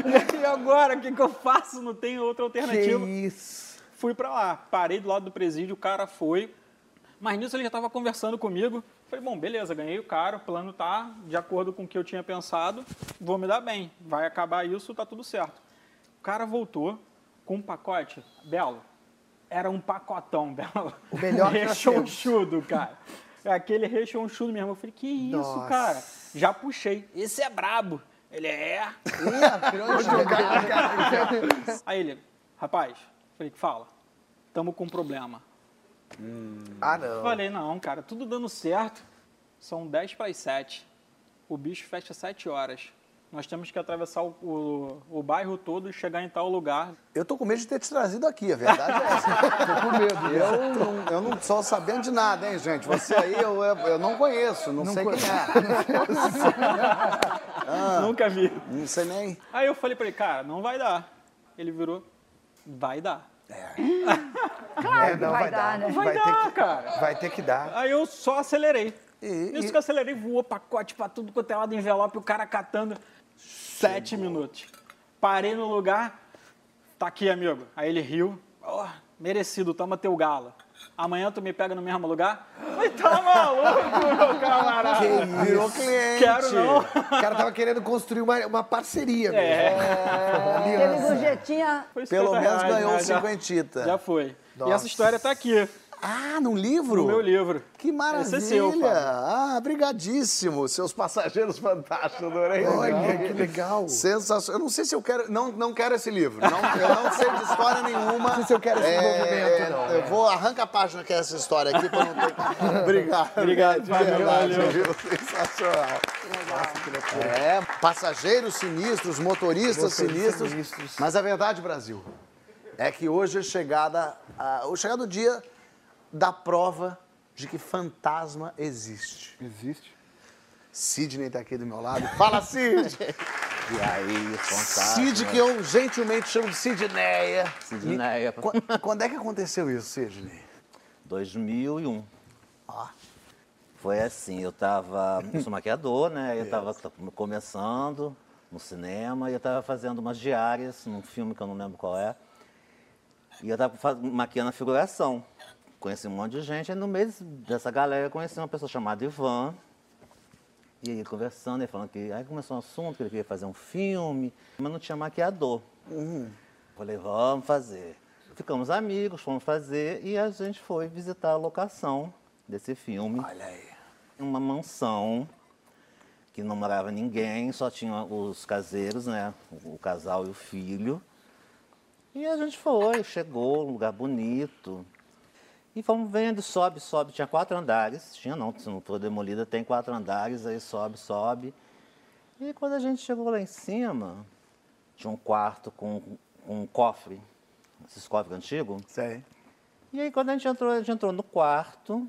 E agora, o que, que eu faço? Não tem outra Que alternativa isso. fui pra lá, parei do lado do presídio, o cara foi, Mas nisso ele já estava conversando comigo. Falei, bom, beleza, ganhei o cara, o plano tá de acordo com o que eu tinha pensado, vou me dar bem. Vai acabar isso, tá tudo certo. O cara voltou com um pacote, Belo. Era um pacotão, Belo. O melhor que Rechonchudo, cara. É aquele rechonchudo mesmo. Eu falei, que isso, Nossa. cara? Já puxei. Esse é brabo. Ele é. Aí ele, rapaz, falei, fala, tamo com um problema. Ah, não. Falei, não, cara, tudo dando certo. São 10 para as 7. O bicho fecha 7 horas. Nós temos que atravessar o, o, o bairro todo e chegar em tal lugar. Eu tô com medo de ter te trazido aqui, a verdade é essa. Tô com medo. Eu não, eu não sou sabendo de nada, hein, gente? Você aí eu, eu, não conheço, não, sei quem é. Nunca vi. Não sei nem. Aí eu falei pra ele, cara, não vai dar. Ele virou, vai dar. Claro É, que vai, dar, né? Vai ter dar, que, cara. Vai ter que dar. Aí eu só acelerei. E- Nisso e- que eu acelerei, voou pacote pra tudo quanto é lado, envelope, o cara catando. Sete minutos. Parei no lugar, tá aqui, amigo. Aí ele riu. Ó, merecido, toma teu galo. Amanhã tu me pega no mesmo lugar? Falei, tá maluco, meu camarada? Virou cliente. Quero não. O cara tava querendo construir uma, uma parceria mesmo. É, Aquele gorjetinha foi Pelo 50 menos reais, ganhou um né? Já- cinquentita. Já foi. E Nossa. essa história tá aqui, Ah, num livro? no meu livro. Que maravilha! Esse é seu, Fábio. ah, brigadíssimo. Seus passageiros fantásticos, adorei. Olha, que legal. Sensacional. Eu não sei se eu quero. Não, não quero esse livro. Não, eu não sei de história nenhuma. Não sei se eu quero esse envolvimento, não. Eu vou arranca a página que é essa história aqui pra não ter. Obrigado. Obrigado, verdade, valeu. viu? Sensacional. É, passageiros sinistros, motoristas sinistros. sinistros. Mas a verdade, Brasil, é que hoje é chegada, a, o chegado dia da prova de que fantasma existe. Existe? Sidney tá aqui do meu lado. Fala, Sid! E aí, fantástico. Cid, que eu gentilmente chamo de Sidneia. Sidneia. Qu- Quando é que aconteceu isso, Sidney? 2001. Ó. Foi assim, eu tava, eu sou maquiador, né? Eu tava começando no cinema e eu tava fazendo umas diárias num filme que eu não lembro qual é. E eu tava maquiando a figuração. Conheci um monte de gente, aí no meio dessa galera eu conheci uma pessoa chamada Ivan. E aí conversando, ele falando que aí começou um assunto, que ele queria fazer um filme, mas não tinha maquiador. Falei, vamos fazer. Ficamos amigos, fomos fazer e a gente foi visitar a locação desse filme. Olha aí. Uma mansão que não morava ninguém, só tinha os caseiros, né? O, casal e o filho. E a gente foi, chegou, lugar bonito. E fomos vendo, sobe, sobe. Tinha quatro andares. Tinha não, se não for demolida, tem quatro andares, aí sobe, sobe. E quando a gente chegou lá em cima, tinha um quarto com um cofre, esses cofres antigos. Sei. E aí quando a gente entrou, a gente entrou no quarto.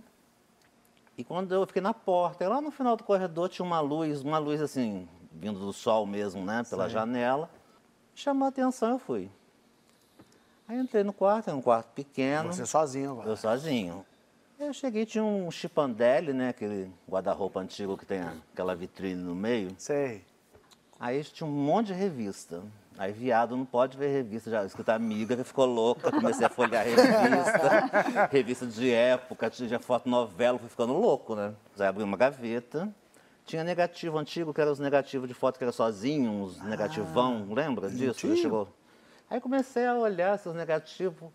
E quando eu fiquei na porta, lá no final do corredor tinha uma luz, uma luz assim, vindo do sol mesmo, né, pela janela. Chamou a atenção, eu fui. Aí entrei no quarto, era um quarto pequeno. Você sozinho agora. Eu sozinho. Eu cheguei, tinha um chipandele, né, aquele guarda-roupa antigo que tem aquela vitrine no meio. Sei. Aí tinha um monte de revista. Aí viado não pode ver revista, já escuta amiga que ficou louca, comecei a folhear revista, revista de época, tinha foto novela, fui ficando louco, né? Aí abri uma gaveta, tinha negativo antigo, que eram os negativos de foto que era sozinho, uns negativão, lembra disso? Já Chegou. Aí comecei a olhar seus negativos,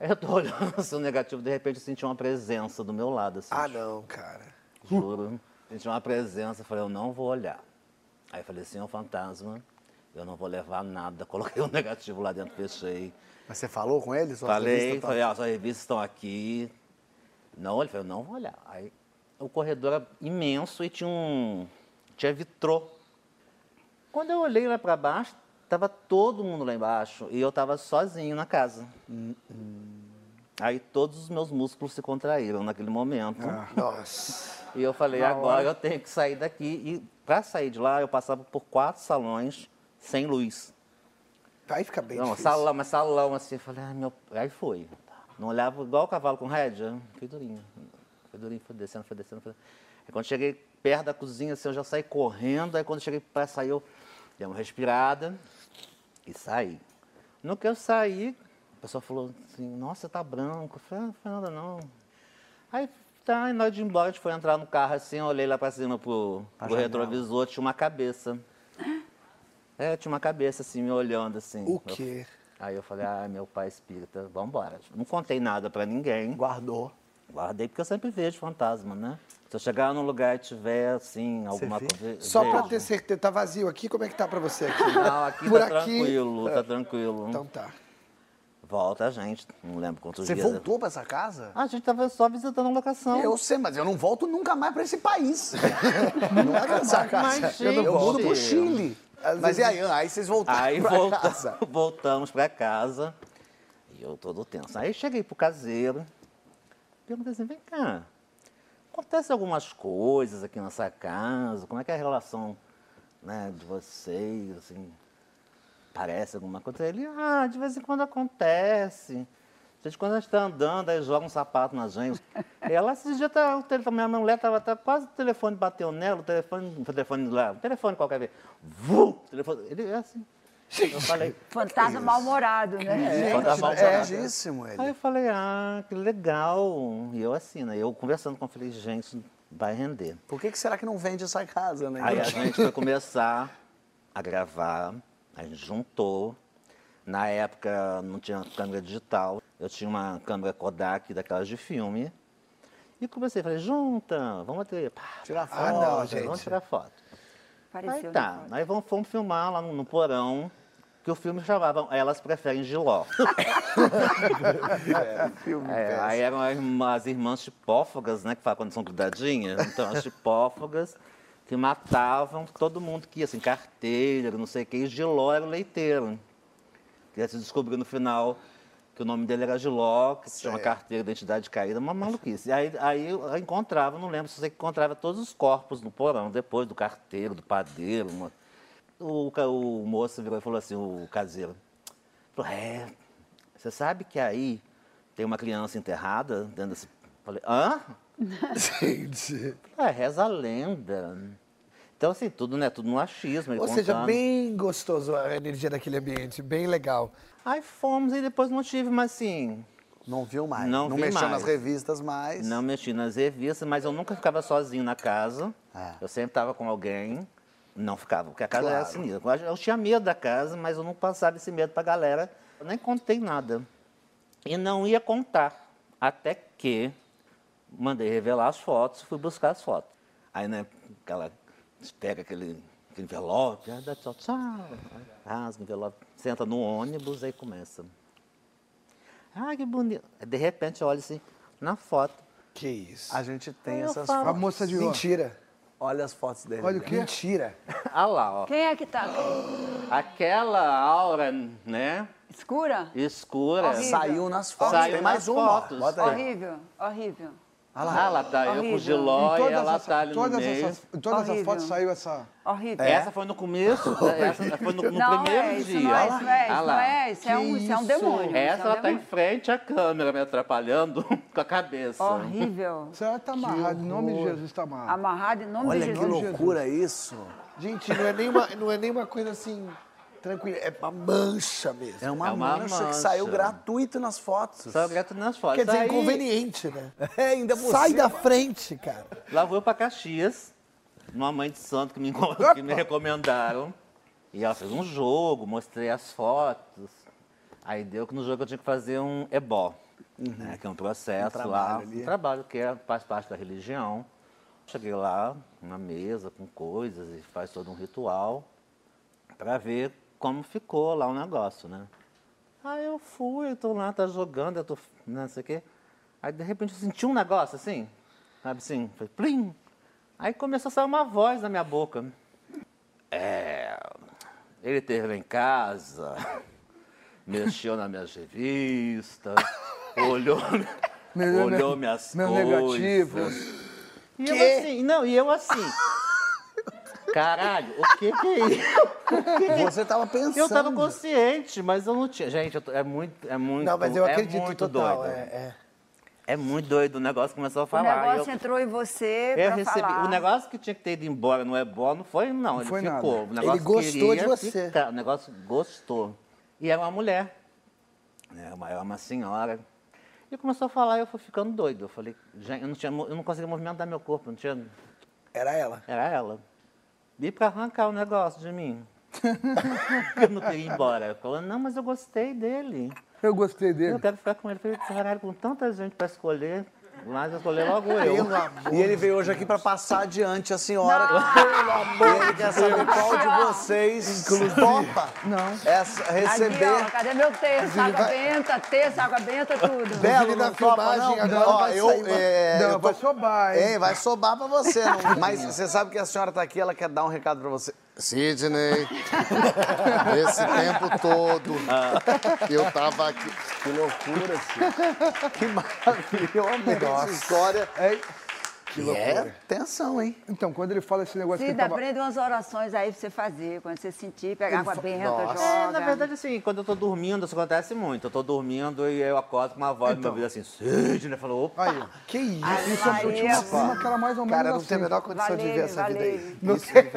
aí eu tô olhando seu negativo, de repente eu senti uma presença do meu lado, assim. Ah, não, cara. Juro. Senti uma presença, falei, eu não vou olhar. Aí falei, senhor fantasma, eu não vou levar nada. Coloquei o negativo lá dentro, fechei. Mas você falou com ele? Suas Falei, falei, ah, suas revistas estão aqui. Não, ele falou, não vou olhar. Aí o corredor era imenso e tinha um. tinha vitrô. Quando eu olhei lá para baixo, tava todo mundo lá embaixo e eu tava sozinho na casa. Aí todos os meus músculos se contraíram naquele momento. Nossa. E eu falei, agora eu tenho que sair daqui. E para sair de lá, eu passava por quatro salões sem luz. Aí fica bem Não, difícil. salão, mas salão assim. Eu falei, ai, meu. Aí foi. Não olhava igual o cavalo com rédea. Foi durinho. Foi durinho, foi descendo, foi descendo. Foi... Aí quando cheguei perto da cozinha, assim, eu já saí correndo. Aí quando cheguei para sair, eu dei uma respirada e saí. No que eu saí, a pessoa falou assim, nossa, tá branco. Eu falei, ah, não foi nada não. Aí tá, e hora de embora, a gente foi entrar no carro assim, eu olhei lá pra cima pro, pro retrovisor, tinha uma cabeça. É, tinha uma cabeça assim, me olhando assim. O Eu- quê? Aí eu falei, ah, meu pai espírita, vambora. Não contei nada pra ninguém. Guardou. Guardei porque eu sempre vejo fantasma, né? Se eu chegar num lugar e tiver, assim, alguma coisa. Só pra vejo. ter certeza, tá vazio aqui? Como é que tá pra você aqui? Não, aqui Por tá aqui- tranquilo, tá tranquilo. Então tá. Volta a gente, não lembro quantos Você dias. voltou pra essa casa? Ah, a gente tava só visitando a locação. Eu sei, mas eu não volto nunca mais pra esse país. não é essa casa. Mas, eu, gente, mudo pro Chile. Mas e aí, aí vocês voltaram Aí pra volta- casa. voltamos pra casa e eu todo tenso. Aí cheguei pro caseiro, perguntei assim, vem cá, acontece algumas coisas aqui nessa casa, como é que é a relação né, de vocês, assim, parece alguma coisa? Ele, ah, de vez em quando acontece. De vez em quando a gente está andando, aí joga um sapato na gente. E ela, esses dias, tá, o telefone, minha mulher estava tá, quase o telefone bateu nela, o telefone, o telefone lá, o telefone qualquer vez. Vu! O telefone, ele é assim. Eu falei, Fantasma mal-humorado, né? É, fantasma É mal-humorado. lindíssimo Aí ele. eu falei, ah, que legal. E eu assim, né? Eu conversando com ele, falei, gente, isso vai render. Por que, que será que não vende essa casa, né? Aí a gente foi começar a gravar, a gente juntou. Na época não tinha câmera digital, eu tinha uma câmera Kodak daquelas de filme. E comecei, falei, junta, vamos ter. Pá, Tirar foto. não, vamos gente. tirar foto. Pareceu Aí tá, aí vamos, fomos filmar lá no, no porão, que o filme chamava Elas Preferem Giló. É, péssimo. aí eram as as irmãs tipófagas, né? Que falam quando são grudadinhas. Então, as tipófagas que matavam todo mundo que ia, assim, carteira, não sei o quê. E Giló era o leiteiro. Que se descobriu no final que o nome dele era Giló, que tinha uma carteira de identidade caída, uma maluquice. E aí, aí eu encontrava, não lembro se você encontrava todos os corpos no porão, depois do carteiro, do padeiro. uma- O, ca- o moço virou e falou assim, o caseiro. Falou, é, você sabe que aí tem uma criança enterrada dentro desse... Falei, hã? Gente. É, reza a lenda. Então, assim, tudo, né? Tudo no achismo. Ou seja, contando. bem gostoso a energia daquele ambiente, bem legal. Aí fomos e depois não tive, mas assim, Não viu mais. Não vi mexeu mais. nas revistas mais. não mexi nas revistas, mas eu nunca ficava sozinho na casa. É. Eu sempre estava com alguém. Não ficava, porque a casa era Claro. sinistra. Eu tinha medo da casa, mas eu não passava esse medo pra galera. Eu nem contei nada. E não ia contar. Até que mandei revelar as fotos, fui buscar as fotos. Aí, né, aquela, pega aquele, aquele envelope, dá tchau, tchau, rasga o envelope, senta no ônibus, aí começa. Ah, que bonito. De repente, eu olho assim, na foto. Que isso. A gente tem eu essas falo- A fotos. moça de ouro. Mentira. Olha as fotos dele. Olha o quê? Mentira. Ah lá, ó. Quem é que tá? Aquela aura, né, Escura? escura. Horrível. Saiu nas fotos. Saiu tem mais nas uma. fotos. Bota aí. Horrível, horrível. Ah, lá tá eu com. Giló e ela tá ali no todas meio. essas, em todas as Horrível. fotos saiu essa. Horrível. Essa foi no começo, essa foi no, no não primeiro é, dia. não é, isso não é, Ah isso não é, isso é um, isso é um demônio. é Essa um ela tá em demônio. frente à câmera, me atrapalhando com a cabeça. Horrível. Você tá amarrado, em nome de Jesus tá amarrado. Amarrado em nome Olha de que Jesus. loucura isso. Gente, não é nenhuma, não é nenhuma coisa assim tranquila, é uma mancha mesmo. É uma, É uma mancha, que mancha. saiu gratuito nas fotos. Só gato nas fotos. Quer dizer, Aí, inconveniente, né? É, ainda por Sai da frente, cara. Lá vou eu pra Caxias, numa mãe de santo que me, que me recomendaram. E ela fez um jogo, mostrei as fotos. Aí deu que no jogo eu tinha que fazer um ebó, né, que é um processo Um lá, ali. um trabalho que é, faz parte da religião. Cheguei lá, uma mesa com coisas e faz todo um ritual para ver como ficou lá o negócio, né? Aí eu fui, eu tô lá, tá jogando, eu tô, né, não sei o quê. Aí de repente eu senti um negócio assim, sabe assim, foi plim. Aí começou a sair uma voz na minha boca. É, ele teve lá em casa, mexeu nas minhas revistas, olhou, Meu- olhou minhas meus coisas. negativos. E eu assim, não, e eu assim. Caralho, o que que é isso? Você tava pensando. Eu tava consciente, mas eu não tinha. Gente, eu tô- é muito, é muito. Não, mas eu é acredito muito total. doido. É, é. É muito doido. O negócio começou a O falar. e negócio eu, entrou em você eu recebi. falar. O negócio que tinha que ter ido embora no Ebó não foi, não. ele foi nada. ficou. O negócio Ele gostou queria de você. ficar, O negócio gostou. E era uma mulher. né, uma- Era uma senhora. E começou a falar, eu fui ficando doido. Eu falei, gente, eu não, tinha, eu não conseguia movimentar meu corpo, não tinha. Era ela. Era ela. E pra arrancar o negócio de mim. eu não queria ir embora. Falando, não, mas eu gostei dele. Eu gostei Eu dele. quero ficar com ele. Eu falei, caralho, com tanta gente pra escolher, mas eu escolhi logo eu. E ele veio hoje aqui pra passar adiante a senhora. Pelo amor ele quer saber qual de vocês topa Não. essa, Aqui, receber. ó, cadê meu terço? Água benta, terço, água benta, tudo. Belo, não topa, não? filmagem, agora Ó, vai eu, sair é, Não, eu vai sobar, hein? Hein, vai sobar pra você. não- Mas você sabe que a senhora tá aqui, ela quer dar um recado pra você. Sidney, esse tempo todo eu tava aqui. Que loucura, Sidney. Que maravilha. Eu amei essa história. É, Que é tensão, hein? então, quando ele fala esse negócio Cida, tava... aprende umas orações aí pra você fazer. Quando você sentir, pegar água benta, Nossa. joga. É, na verdade, assim, quando eu tô dormindo, isso acontece muito. Eu tô dormindo e eu acordo com uma voz no meu ouvido assim, Sidney, falou, opa, Aí, Que isso? Isso eu tinha uma Maria. prima que era mais ou menos Cara, não assim. tenho a menor condição de viver Valeu, essa vida aí. valeu. Não sei.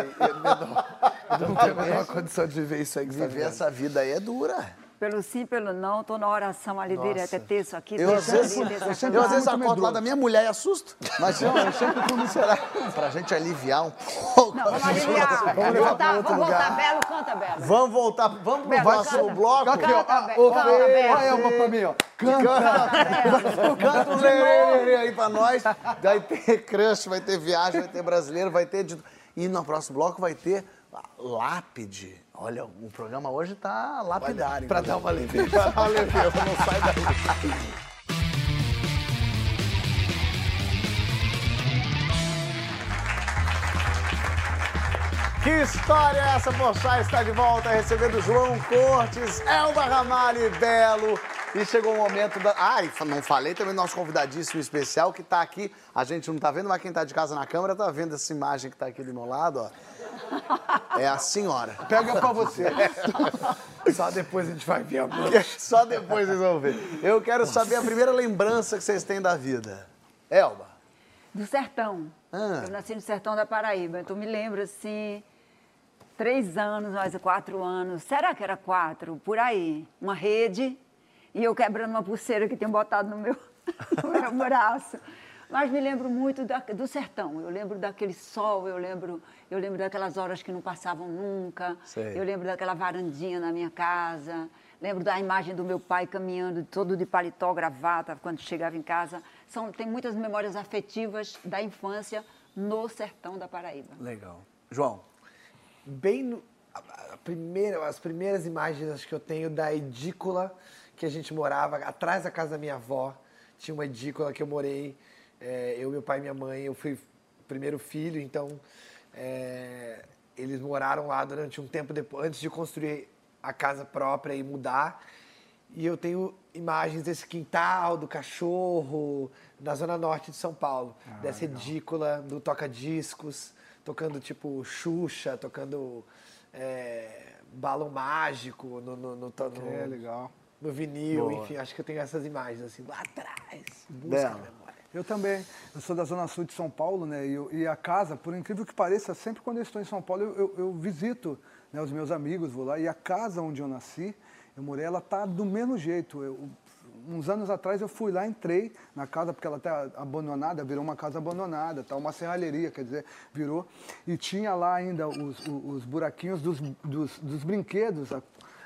Eu não tenho a menor condição de viver isso aí que tá Viver essa vida aí é dura. Pelo sim, pelo não, tô na oração ali direto. É terço aqui, Eu às vezes, ali, eu, aqui. às vezes acordo lá da minha mulher e assusto. Mas não, eu sempre fui miserável. Pra gente aliviar um pouco. Não, vamos aliviar. Vamos voltar, vamos voltar. Belo, canta, Belo. Vamos voltar, vamos pro próximo bloco. Aqui, ó. Ah. Olha pra mim, ó. Canta. Canta um lerê aí pra nós. Vai ter crush, vai ter viagem, vai ter brasileiro, vai ter... de- E no próximo bloco vai ter lápide. Olha, o programa hoje tá lapidário. Pra dar uma leveza. Pra dar uma leveza, não sai daí. Que história é essa, Porchat? Está de volta recebendo João Cortes, Elba Ramalho e Belo. E chegou o momento da. Ah, e não falei também do nosso convidadíssimo especial que está aqui. A gente não está vendo, mas quem está de casa na câmera está vendo essa imagem que está aqui do meu lado, ó. É a senhora. Pega pra você. Só depois a gente vai ver amor. Só depois vocês vão ver. Eu quero saber a primeira lembrança que vocês têm da vida. Elba. Do sertão. Ah. Eu nasci no sertão da Paraíba. Então me lembro assim, três anos, mais quatro anos. Será que era quatro? Por aí. Uma rede e eu quebrando uma pulseira que tinham botado no meu, no meu braço. Mas me lembro muito da- do sertão. Eu lembro daquele sol, eu lembro, eu lembro daquelas horas que não passavam nunca. Sei. Eu lembro daquela varandinha na minha casa. Lembro da imagem do meu pai caminhando todo de paletó, gravata, quando chegava em casa. São, tem muitas memórias afetivas da infância no sertão da Paraíba. Legal. João. bem no, a- a primeira, as primeiras imagens que eu tenho da edícula que a gente morava atrás da casa da minha avó. Tinha uma edícula que eu morei, é, eu, meu pai e minha mãe. Eu fui o primeiro filho, então é, eles moraram lá durante um tempo depois, antes de construir a casa própria e mudar. E eu tenho imagens desse quintal, do cachorro, na zona norte de São Paulo. dessa edícula, do toca-discos, tocando tipo Xuxa, tocando é, balão mágico no, no, no, to- no- É, legal. No vinil, Boa. enfim, acho que eu tenho essas imagens assim, lá atrás. Busca Bela. a memória. Eu também. Eu sou da Zona Sul de São Paulo, né? E, eu- e a casa, por incrível que pareça, sempre quando eu estou em São Paulo, eu, eu- eu visito né, os meus amigos, vou lá. E a casa onde eu nasci, eu morei, ela tá do mesmo jeito. Eu- uns anos atrás eu fui lá, entrei na casa, porque ela está abandonada, virou uma casa abandonada, tá uma serralheria, quer dizer, virou. E tinha lá ainda os, os- os buraquinhos dos, dos, dos brinquedos. Há,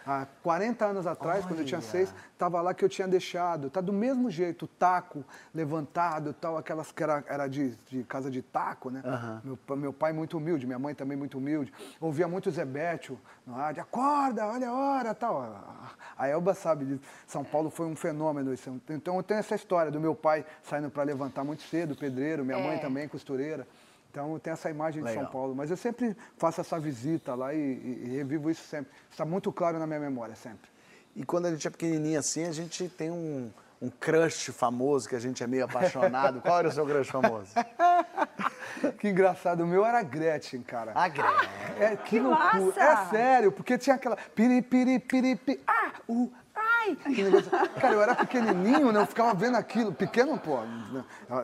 há 40 anos atrás, quando eu tinha seis, estava lá que eu tinha deixado. Tá do mesmo jeito, taco levantado, tal, aquelas que era, era de, de casa de taco, né? Meu, pa- meu pai muito humilde, minha mãe também muito humilde. Ouvia muito Zebétio no rádio, acorda, olha a hora, tal. A Elba sabe disso. São Paulo foi um fenômeno. Então eu tenho essa história do meu pai saindo para levantar muito cedo, pedreiro, minha mãe É. também costureira. Então eu tenho essa imagem de Legal. São Paulo. Mas eu sempre faço essa visita lá e, e- e revivo isso sempre. Está muito claro na minha memória sempre. E quando a gente é pequenininho assim, a gente tem um, um crush famoso que a gente é meio apaixonado. Qual era o seu crush famoso? Que engraçado, o meu era Gretchen, cara. A Gretchen. É, que, Que loucura. massa! É sério, porque tinha aquela piri, piri, piri, piri, ah, uh, ai, Cara, eu era pequenininho, né? Eu ficava vendo aquilo. Pequeno, pô,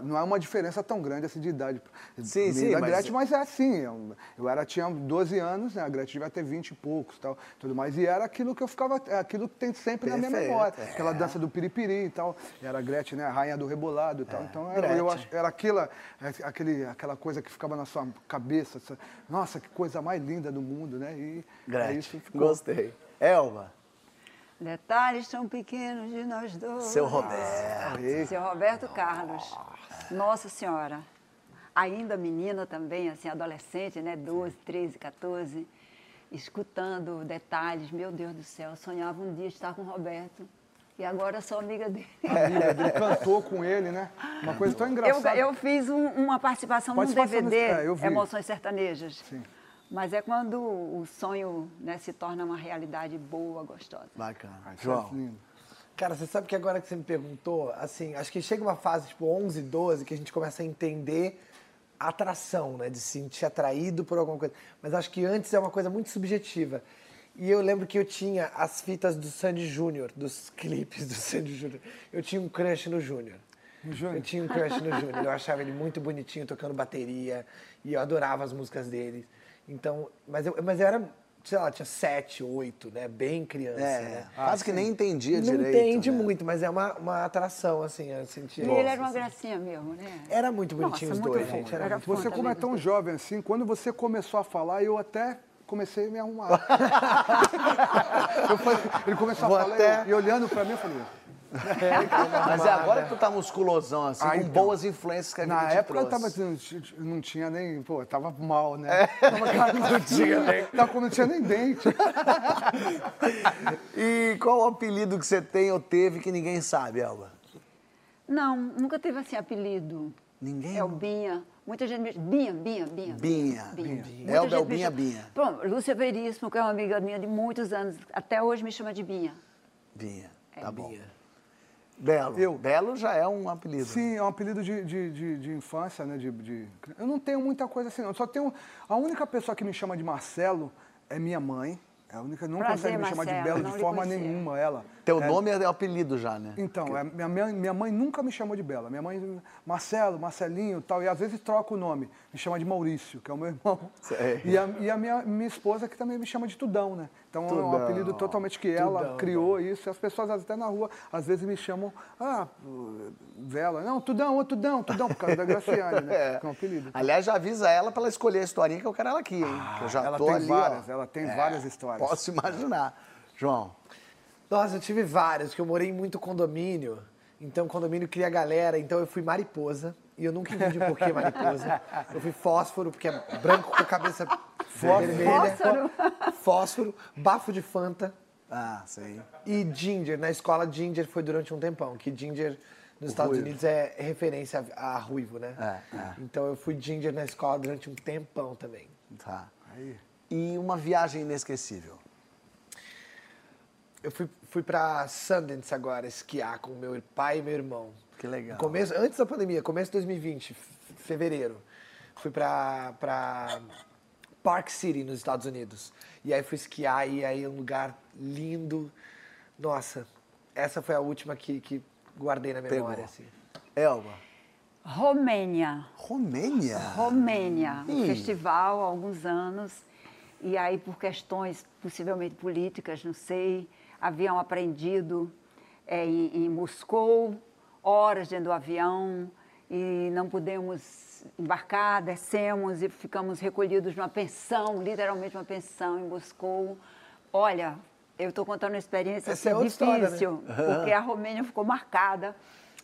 não é uma diferença tão grande assim de idade. Sim, sim, Da mas- Gretchen, mas é assim. Eu, eu era, tinha 12 anos, né? A Gretchen devia ter 20 e poucos tal, tudo mais. E era aquilo que eu ficava, é aquilo que tem sempre na minha Perfeito, memória. é. Aquela dança do piripiri e tal. E era a Gretchen, né? A rainha do rebolado e tal. então era, eu acho, era aquela, é, aquele, aquela coisa que ficava na sua cabeça. essa- nossa, que coisa mais linda do mundo, né? E é Gretchen, isso que ficou. gostei. Elba, Detalhes tão pequenos de nós dois. seu Roberto. Seu Roberto Carlos. Nossa Senhora. Ainda menina também, assim, adolescente, né? 12, 13, 14. Escutando detalhes. Meu Deus do céu, eu sonhava um dia estar com o Roberto. E agora sou amiga dele. Amiga dele cantou com ele, né? Uma coisa tão Eu, engraçada. eu fiz um- uma participação num Participação DVD, nesse- é, eu vi. Emoções Sertanejas. Sim. Mas é quando o sonho né, se torna uma realidade boa, gostosa. Bacana. Ai, isso é João, lindo. Cara, você sabe que agora que você me perguntou, assim, acho que chega uma fase, tipo, 11, 12, que a gente começa a entender a atração, né? De se sentir atraído por alguma coisa. Mas acho que antes é uma coisa muito subjetiva. E eu lembro que eu tinha as fitas do Sandy Júnior, dos clipes do Sandy Júnior. Eu tinha um crush no Júnior. No Júnior? Eu tinha um crush no Júnior. Eu achava ele muito bonitinho tocando bateria. E eu adorava as músicas dele. Então, mas eu, mas eu era, sei lá, tinha sete, oito, né? Bem criança, é, né? quase que nem entendia Não direito. entende né? muito, mas é uma, uma atração, assim, eu sentia. E ele era uma gracinha mesmo, né? Era muito bonitinho Nossa, os muito dois, gente. Era Era Você, como é tão jovem assim, quando você começou a falar, eu até comecei a me arrumar. Eu falei- ele começou Vou a falar até- e, e olhando pra mim, eu falei. Mas é agora que tu tá musculosão, assim, Ah, com então. boas influências que a vida Na época eu tava, não, não tinha nem. Pô, eu tava mal, né? Tava, cara, não tinha nem. Tava, não tinha nem dente. E qual o apelido que você tem ou teve que ninguém sabe, Elba? Não, nunca teve assim apelido. Ninguém? É o Binha. Muita gente me diz Binha, Binha, Binha. Binha. Binha. Binha. Elba é o Binha, Binha. Pronto, Lúcia Veríssimo, que é uma amiga minha de muitos anos, até hoje me chama de Binha. Binha. É, Tá bom. Binha. Belo. Eu. Belo já é um apelido. Sim, é um apelido de, de, de, de infância, né? De, de- Eu não tenho muita coisa assim, não. Só tenho. A única pessoa que me chama de Marcelo é minha mãe. É a única, não Prazer, consegue me chamar de Marcelo, Belo não de forma nenhuma, ela. Teu É, nome é o apelido já, né? Então, é, minha, minha, minha mãe nunca me chamou de Bela. Minha mãe, Marcelo, Marcelinho tal. E às vezes troca o nome. Me chama de Maurício, que é o meu irmão. Sei. E a, e a minha, minha esposa, que também me chama de Tudão, né? Então é um Tudão. apelido totalmente que ela Tudão, criou isso. E as pessoas até na rua, às vezes me chamam, ah, Vela. Não, Tudão, ô Tudão, Tudão, por causa da Graciane, né? Que é um apelido. Aliás, já avisa ela pra ela escolher a historinha que eu quero ela aqui, hein? que eu já Ah, ela tô tem ali, várias, ó. ela tem várias histórias. Posso imaginar. João, Nossa, eu tive vários, que eu morei em muito condomínio. Então, condomínio cria galera. Então, eu fui mariposa. E eu nunca entendi por que mariposa. Eu fui fósforo, porque é branco com a cabeça vermelha. Fósforo. Fósforo. Bafo de Fanta. ah, sei. E Ginger. Na escola, Ginger foi durante um tempão. Que Ginger, nos Estados ruivo. Unidos, é referência a, a ruivo, né? É, é. Então, eu fui Ginger na escola durante um tempão também. Tá. E uma viagem inesquecível. Eu fui, fui pra Sundance agora, esquiar com meu pai e meu irmão. Que legal. No Começo, antes da pandemia, começo de 2020, f- fevereiro. Fui pra, pra Park City, nos Estados Unidos. E aí fui esquiar e aí é um lugar lindo. Nossa, essa foi a última que, que guardei na memória, assim. Elba, Romênia. Romênia? Romênia, um festival há alguns anos. E aí, por questões possivelmente políticas, não sei, haviam apreendido eh, em, em Moscou, horas dentro do avião, e não pudemos embarcar, descemos e ficamos recolhidos numa pensão, literalmente uma pensão em Moscou. Olha, eu estou contando uma experiência Essa é assim, outra história, né? difícil, porque a Romênia ficou marcada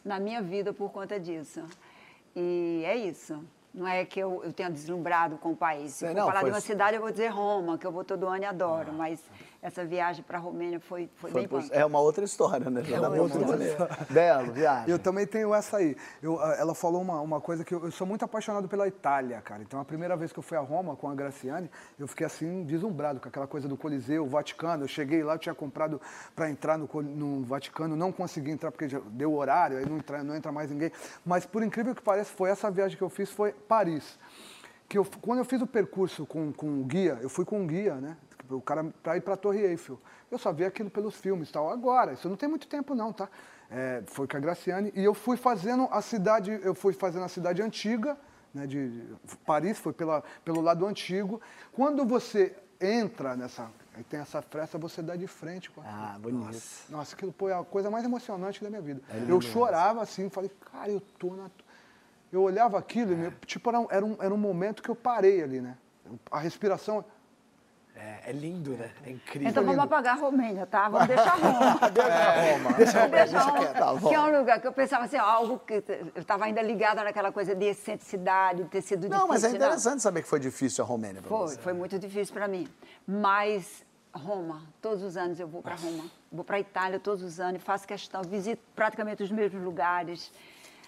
na minha vida por conta disso. E é isso. Não é que eu, eu tenha deslumbrado com o país. Se não, falar de uma cidade, eu vou dizer Roma, que eu vou todo ano e adoro. Mas essa viagem para a Romênia foi, foi, Foi bem bom. É uma outra história, né? Já É um outro fazer. rolê. Belo, viagem. Eu também tenho essa aí. Eu, ela falou uma, uma coisa que eu, eu sou muito apaixonado pela Itália, cara. Então, a primeira vez que eu fui a Roma com a Graciane, eu fiquei assim, deslumbrado com aquela coisa do Coliseu, o Vaticano. Eu cheguei lá, eu tinha comprado para entrar no, no Vaticano, não consegui entrar porque já deu horário, aí não entra, não entra mais ninguém. Mas, por incrível que pareça, foi essa viagem que eu fiz, foi Paris. Que eu, quando eu fiz o percurso com, com o guia, eu fui com um guia, né? O cara para ir para a Torre Eiffel. Eu só vi aquilo pelos filmes, tal. Agora, isso não tem muito tempo não, tá? É, foi com a Graciane e eu fui fazendo a cidade, eu fui fazendo a cidade antiga, né, de, de Paris foi pela, pelo lado antigo. Quando você entra nessa, tem essa fresta, você dá de frente com a Ah, bonito. nossa, aquilo foi a coisa mais emocionante da minha vida. eu chorava assim, falei, cara, eu tô na. Eu olhava aquilo, e meu- tipo, era um, era, um, era um momento que eu parei ali, né? A respiração. É, é lindo, né? É incrível. Então vamos apagar a Romênia, tá? Vamos deixar Roma. Deixa, Vamos deixar Roma, tá bom. que é um lugar que eu pensava assim, algo que eu estava ainda ligada naquela coisa de excentricidade, de ter sido difícil. Não, mas é né? interessante saber que foi difícil a Romênia Foi, você. foi muito difícil para mim. Mas Roma, todos os anos eu vou para Roma. Vou para Itália todos os anos, faço questão, visito praticamente os mesmos lugares.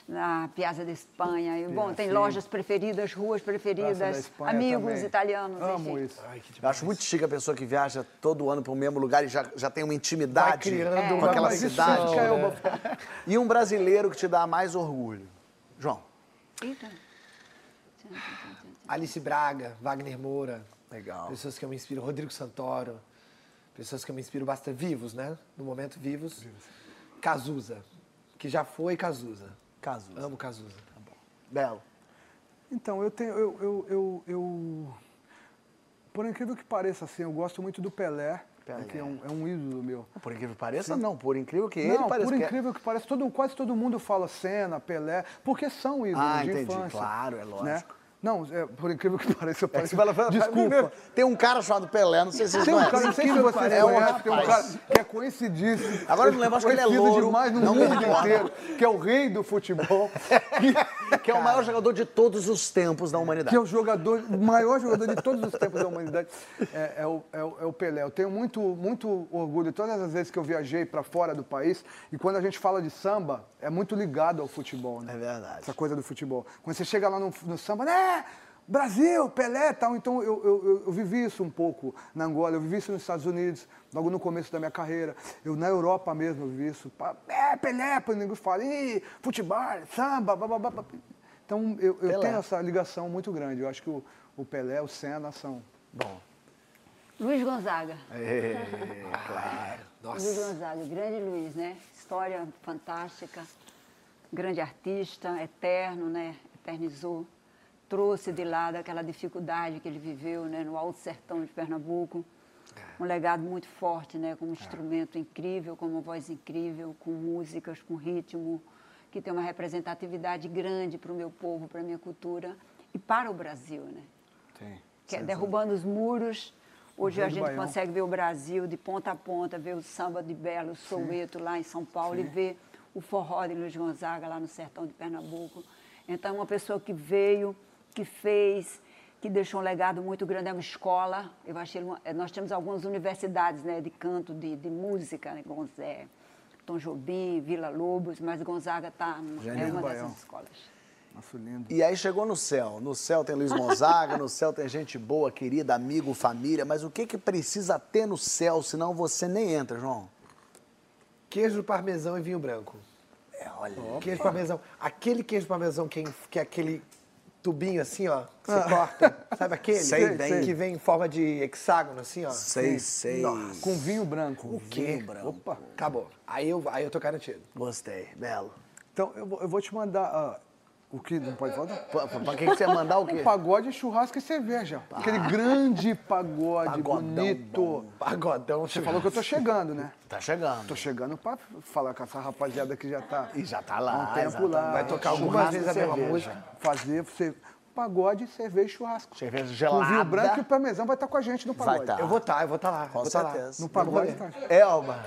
Na Piazza da Espanha. E, bom, tem sim. lojas preferidas, ruas preferidas, amigos também. italianos. Amo enfim. isso. Ai, que Eu acho muito chique a pessoa que viaja todo ano para o mesmo lugar e já, já tem uma intimidade criando com uma aquela isso cidade. é uma- E um brasileiro que te dá mais orgulho. João. Eita. Alice Braga, Wagner Moura. Legal. Pessoas que eu me inspiro, Rodrigo Santoro. Pessoas que eu me inspiro bastante, vivos, né? No momento, vivos. Cazuza, que já foi Cazuza. Cazuza. Amo Cazuza. Belo. Então, eu tenho. Eu, eu, eu, eu- por incrível que pareça, assim, eu gosto muito do Pelé, Pelé. que é um, é um ídolo meu. Por incrível que pareça, não. Por incrível que Não, ele pareça. por que é- incrível que pareça, todo, quase todo mundo fala Senna, Pelé, porque são ídolos Ah, de entendi. infância. Claro, é lógico. né? Não, é, por incrível que pareça, eu É que pareço... você fala, fala, Desculpa. Tem um cara chamado Pelé, não sei se vocês Tem um cara, não sei se você É um tem um cara que é conhecidíssimo. Agora eu não lembro, acho que ele é louro, demais no não mundo inteiro, que é o rei do futebol, Que é o maior jogador de todos os tempos da humanidade. que é o jogador, maior jogador de todos os tempos da humanidade, é, é o, é o- é o Pelé. Eu tenho muito, muito orgulho todas as vezes que eu viajei para fora do país, e quando a gente fala de samba, é muito ligado ao futebol, né? É verdade. Essa coisa do futebol. Quando você chega lá no, no samba, né? Brasil, Pelé tal. Então eu, eu, eu- eu vivi isso um pouco na Angola, eu vivi isso nos Estados Unidos, logo no começo da minha carreira. Eu na Europa mesmo eu vivi isso. Pá, É, Pelé, o nego fala, Ih, futebol, samba, bababá. babá." Então eu, eu tenho essa ligação muito grande. Eu acho que o, o Pelé, o Senna são. Bom. Luiz Gonzaga. É, claro. Luiz Gonzaga, grande Luiz, né? História fantástica, grande artista, eterno, né? Eternizou. Trouxe de lado aquela dificuldade que ele viveu né? no Alto Sertão de Pernambuco. Um legado muito forte, né? Com um instrumento incrível, com uma voz incrível, com músicas, com ritmo, que tem uma representatividade grande para o meu povo, para a minha cultura e para o Brasil, né? Tem. que é derrubando os muros. Hoje a gente Baião. consegue ver o Brasil de ponta a ponta, ver o samba de Belo, o Soweto lá em São Paulo e ver o forró de Luiz Gonzaga lá no sertão de Pernambuco. Então, uma pessoa que veio, que fez, que deixou um legado muito grande, é uma escola. Eu achei uma- eh, nós temos algumas universidades né, de canto, de, de música, né, Gonzé, Tom Jobim, Vila Lobos, mas Gonzaga tá, Gênio é do uma Baião. dessas escolas. Lindo. E aí chegou no céu. No céu tem Luiz Gonzaga, no céu tem gente boa, querida, amigo, família. Mas o que que precisa ter no céu, senão você nem entra, João? Queijo parmesão e vinho branco. É, olha. Queijo parmesão. Aquele queijo parmesão que, é que é aquele tubinho assim, ó, que você corta. Sabe aquele? Sei que, bem. que vem em forma de hexágono, assim, ó. Sei, sei. Nossa. Com vinho branco. O quê? vinho branco. Opa, acabou. Aí eu, aí eu tô garantido. Gostei, belo. Então eu vou, eu vou te mandar ah, o que não pode falar. Pra, pra, pra que que você ia mandar o quê? Um pagode, churrasco e cerveja. Aquele grande pagode Pagodão bonito. bom. Pagodão. Você falou que eu tô chegando, né? Tá chegando. Tô chegando pra falar com essa rapaziada que já tá E já tá lá. um tempo lá. Vai tocar algumas Churrasco vezes a mesma música. Fazer você, pagode, cerveja e churrasco. Cerveja gelada. vinho branco e o parmesão vai estar com a gente no Vai pagode. tá. Eu vou estar, eu vou estar lá. Com vou tá lá. certeza. No pagode tá. Elba,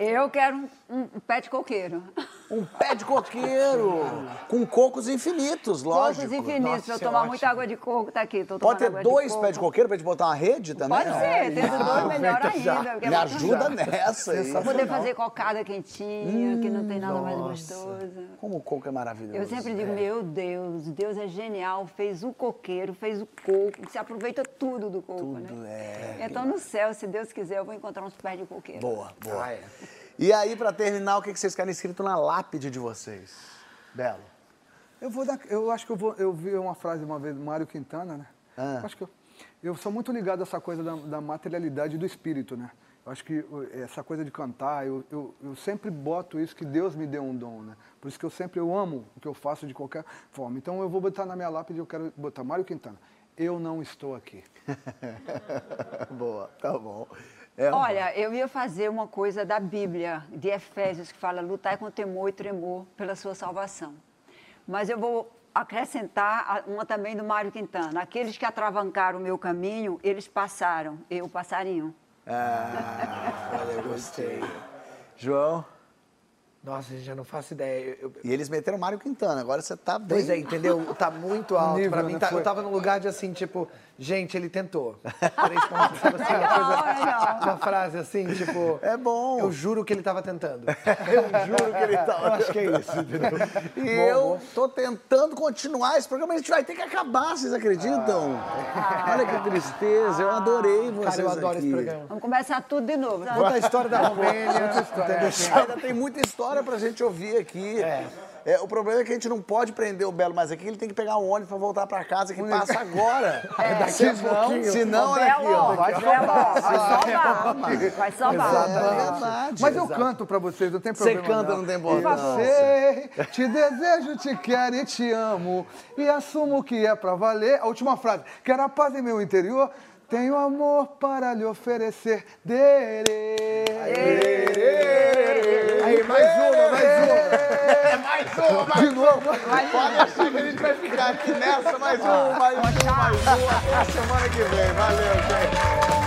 Eu quero um, um pé de coqueiro. um pé de coqueiro com cocos infinitos, lógico. Cocos infinitos, Nossa, eu isso é tomar ótimo. muita água de coco, tá aqui. Tô Pode ter água dois pés de coqueiro pra gente botar uma rede também? Pode ser, tendo dois melhor já. ainda. é Me ajuda nessa aí. Pra poder fazer cocada quentinha, que não tem nada mais nossa. gostoso. Como o coco é maravilhoso. Eu sempre digo, meu Deus, Deus é genial, fez o coqueiro, fez o coco, se aproveita tudo do coco, Tudo, né? é. Então, no céu, se Deus quiser, eu vou encontrar uns pés de coqueiro. Boa, boa. Ah, é. E aí, pra terminar, o que vocês querem escrito na lápide de vocês? Belo. Eu vou dar, eu acho que eu vou, eu vi uma frase uma vez do Mário Quintana, né? Ah. Acho que eu, eu sou muito ligado a essa coisa da, da materialidade do espírito, né? Eu acho que essa coisa de cantar, eu, eu, eu sempre boto isso que Deus me deu um dom, né? Por isso que eu sempre eu amo o que eu faço de qualquer forma. Então eu vou botar na minha lápide, eu quero botar Mário Quintana. Eu não estou aqui. Boa, tá bom. É, Olha, eu ia fazer uma coisa da Bíblia, de Efésios, que fala: lutai com temor e tremor pela sua salvação. Mas eu vou acrescentar uma também do Mário Quintana. Aqueles que atravancaram o meu caminho, eles passaram, eu passarinho. Ah, Olha, eu gostei. João. Nossa, gente, eu não faço ideia. Eu- eu- E eles meteram Mário Quintana, agora você tá bem. Pois é, entendeu? Tá muito alto. nível, pra mim, né? tá- Foi. eu tava num lugar de assim, tipo, gente, ele tentou. Três pontos, assim, uma, coisa- uma frase assim, tipo. É bom. Eu juro que ele tava tentando. Eu juro que ele tá. Eu acho que é isso, entendeu? E Bom, eu bom. tô tentando continuar esse programa, a gente vai ter que acabar, vocês acreditam? Olha que tristeza, eu adorei vocês Cara, eu adoro aqui. esse programa. Vamos começar tudo de novo. Conta a história da Romênia. Ainda tem muita história pra gente ouvir aqui. É, o problema é que a gente não pode prender o Belo mais aqui, ele tem que pegar um ônibus pra voltar pra casa, que passa agora. É, daqui a pouquinho. Se não, olha aqui, ó. vai sobrar. Vai. É verdade. Mas eu canto pra vocês, não tem Você problema. canta, não tem Eu importância. sei, te desejo, te quero e te amo. E assumo que é pra valer. A última frase. Quero a paz em meu interior. Tenho amor para lhe oferecer. Dere. Aí, mais uma, mais uma. Mais uma, mais De novo. Pode achar que a gente vai ficar aqui nessa, mais um, mais um, mais um. Até semana que vem. Valeu, gente.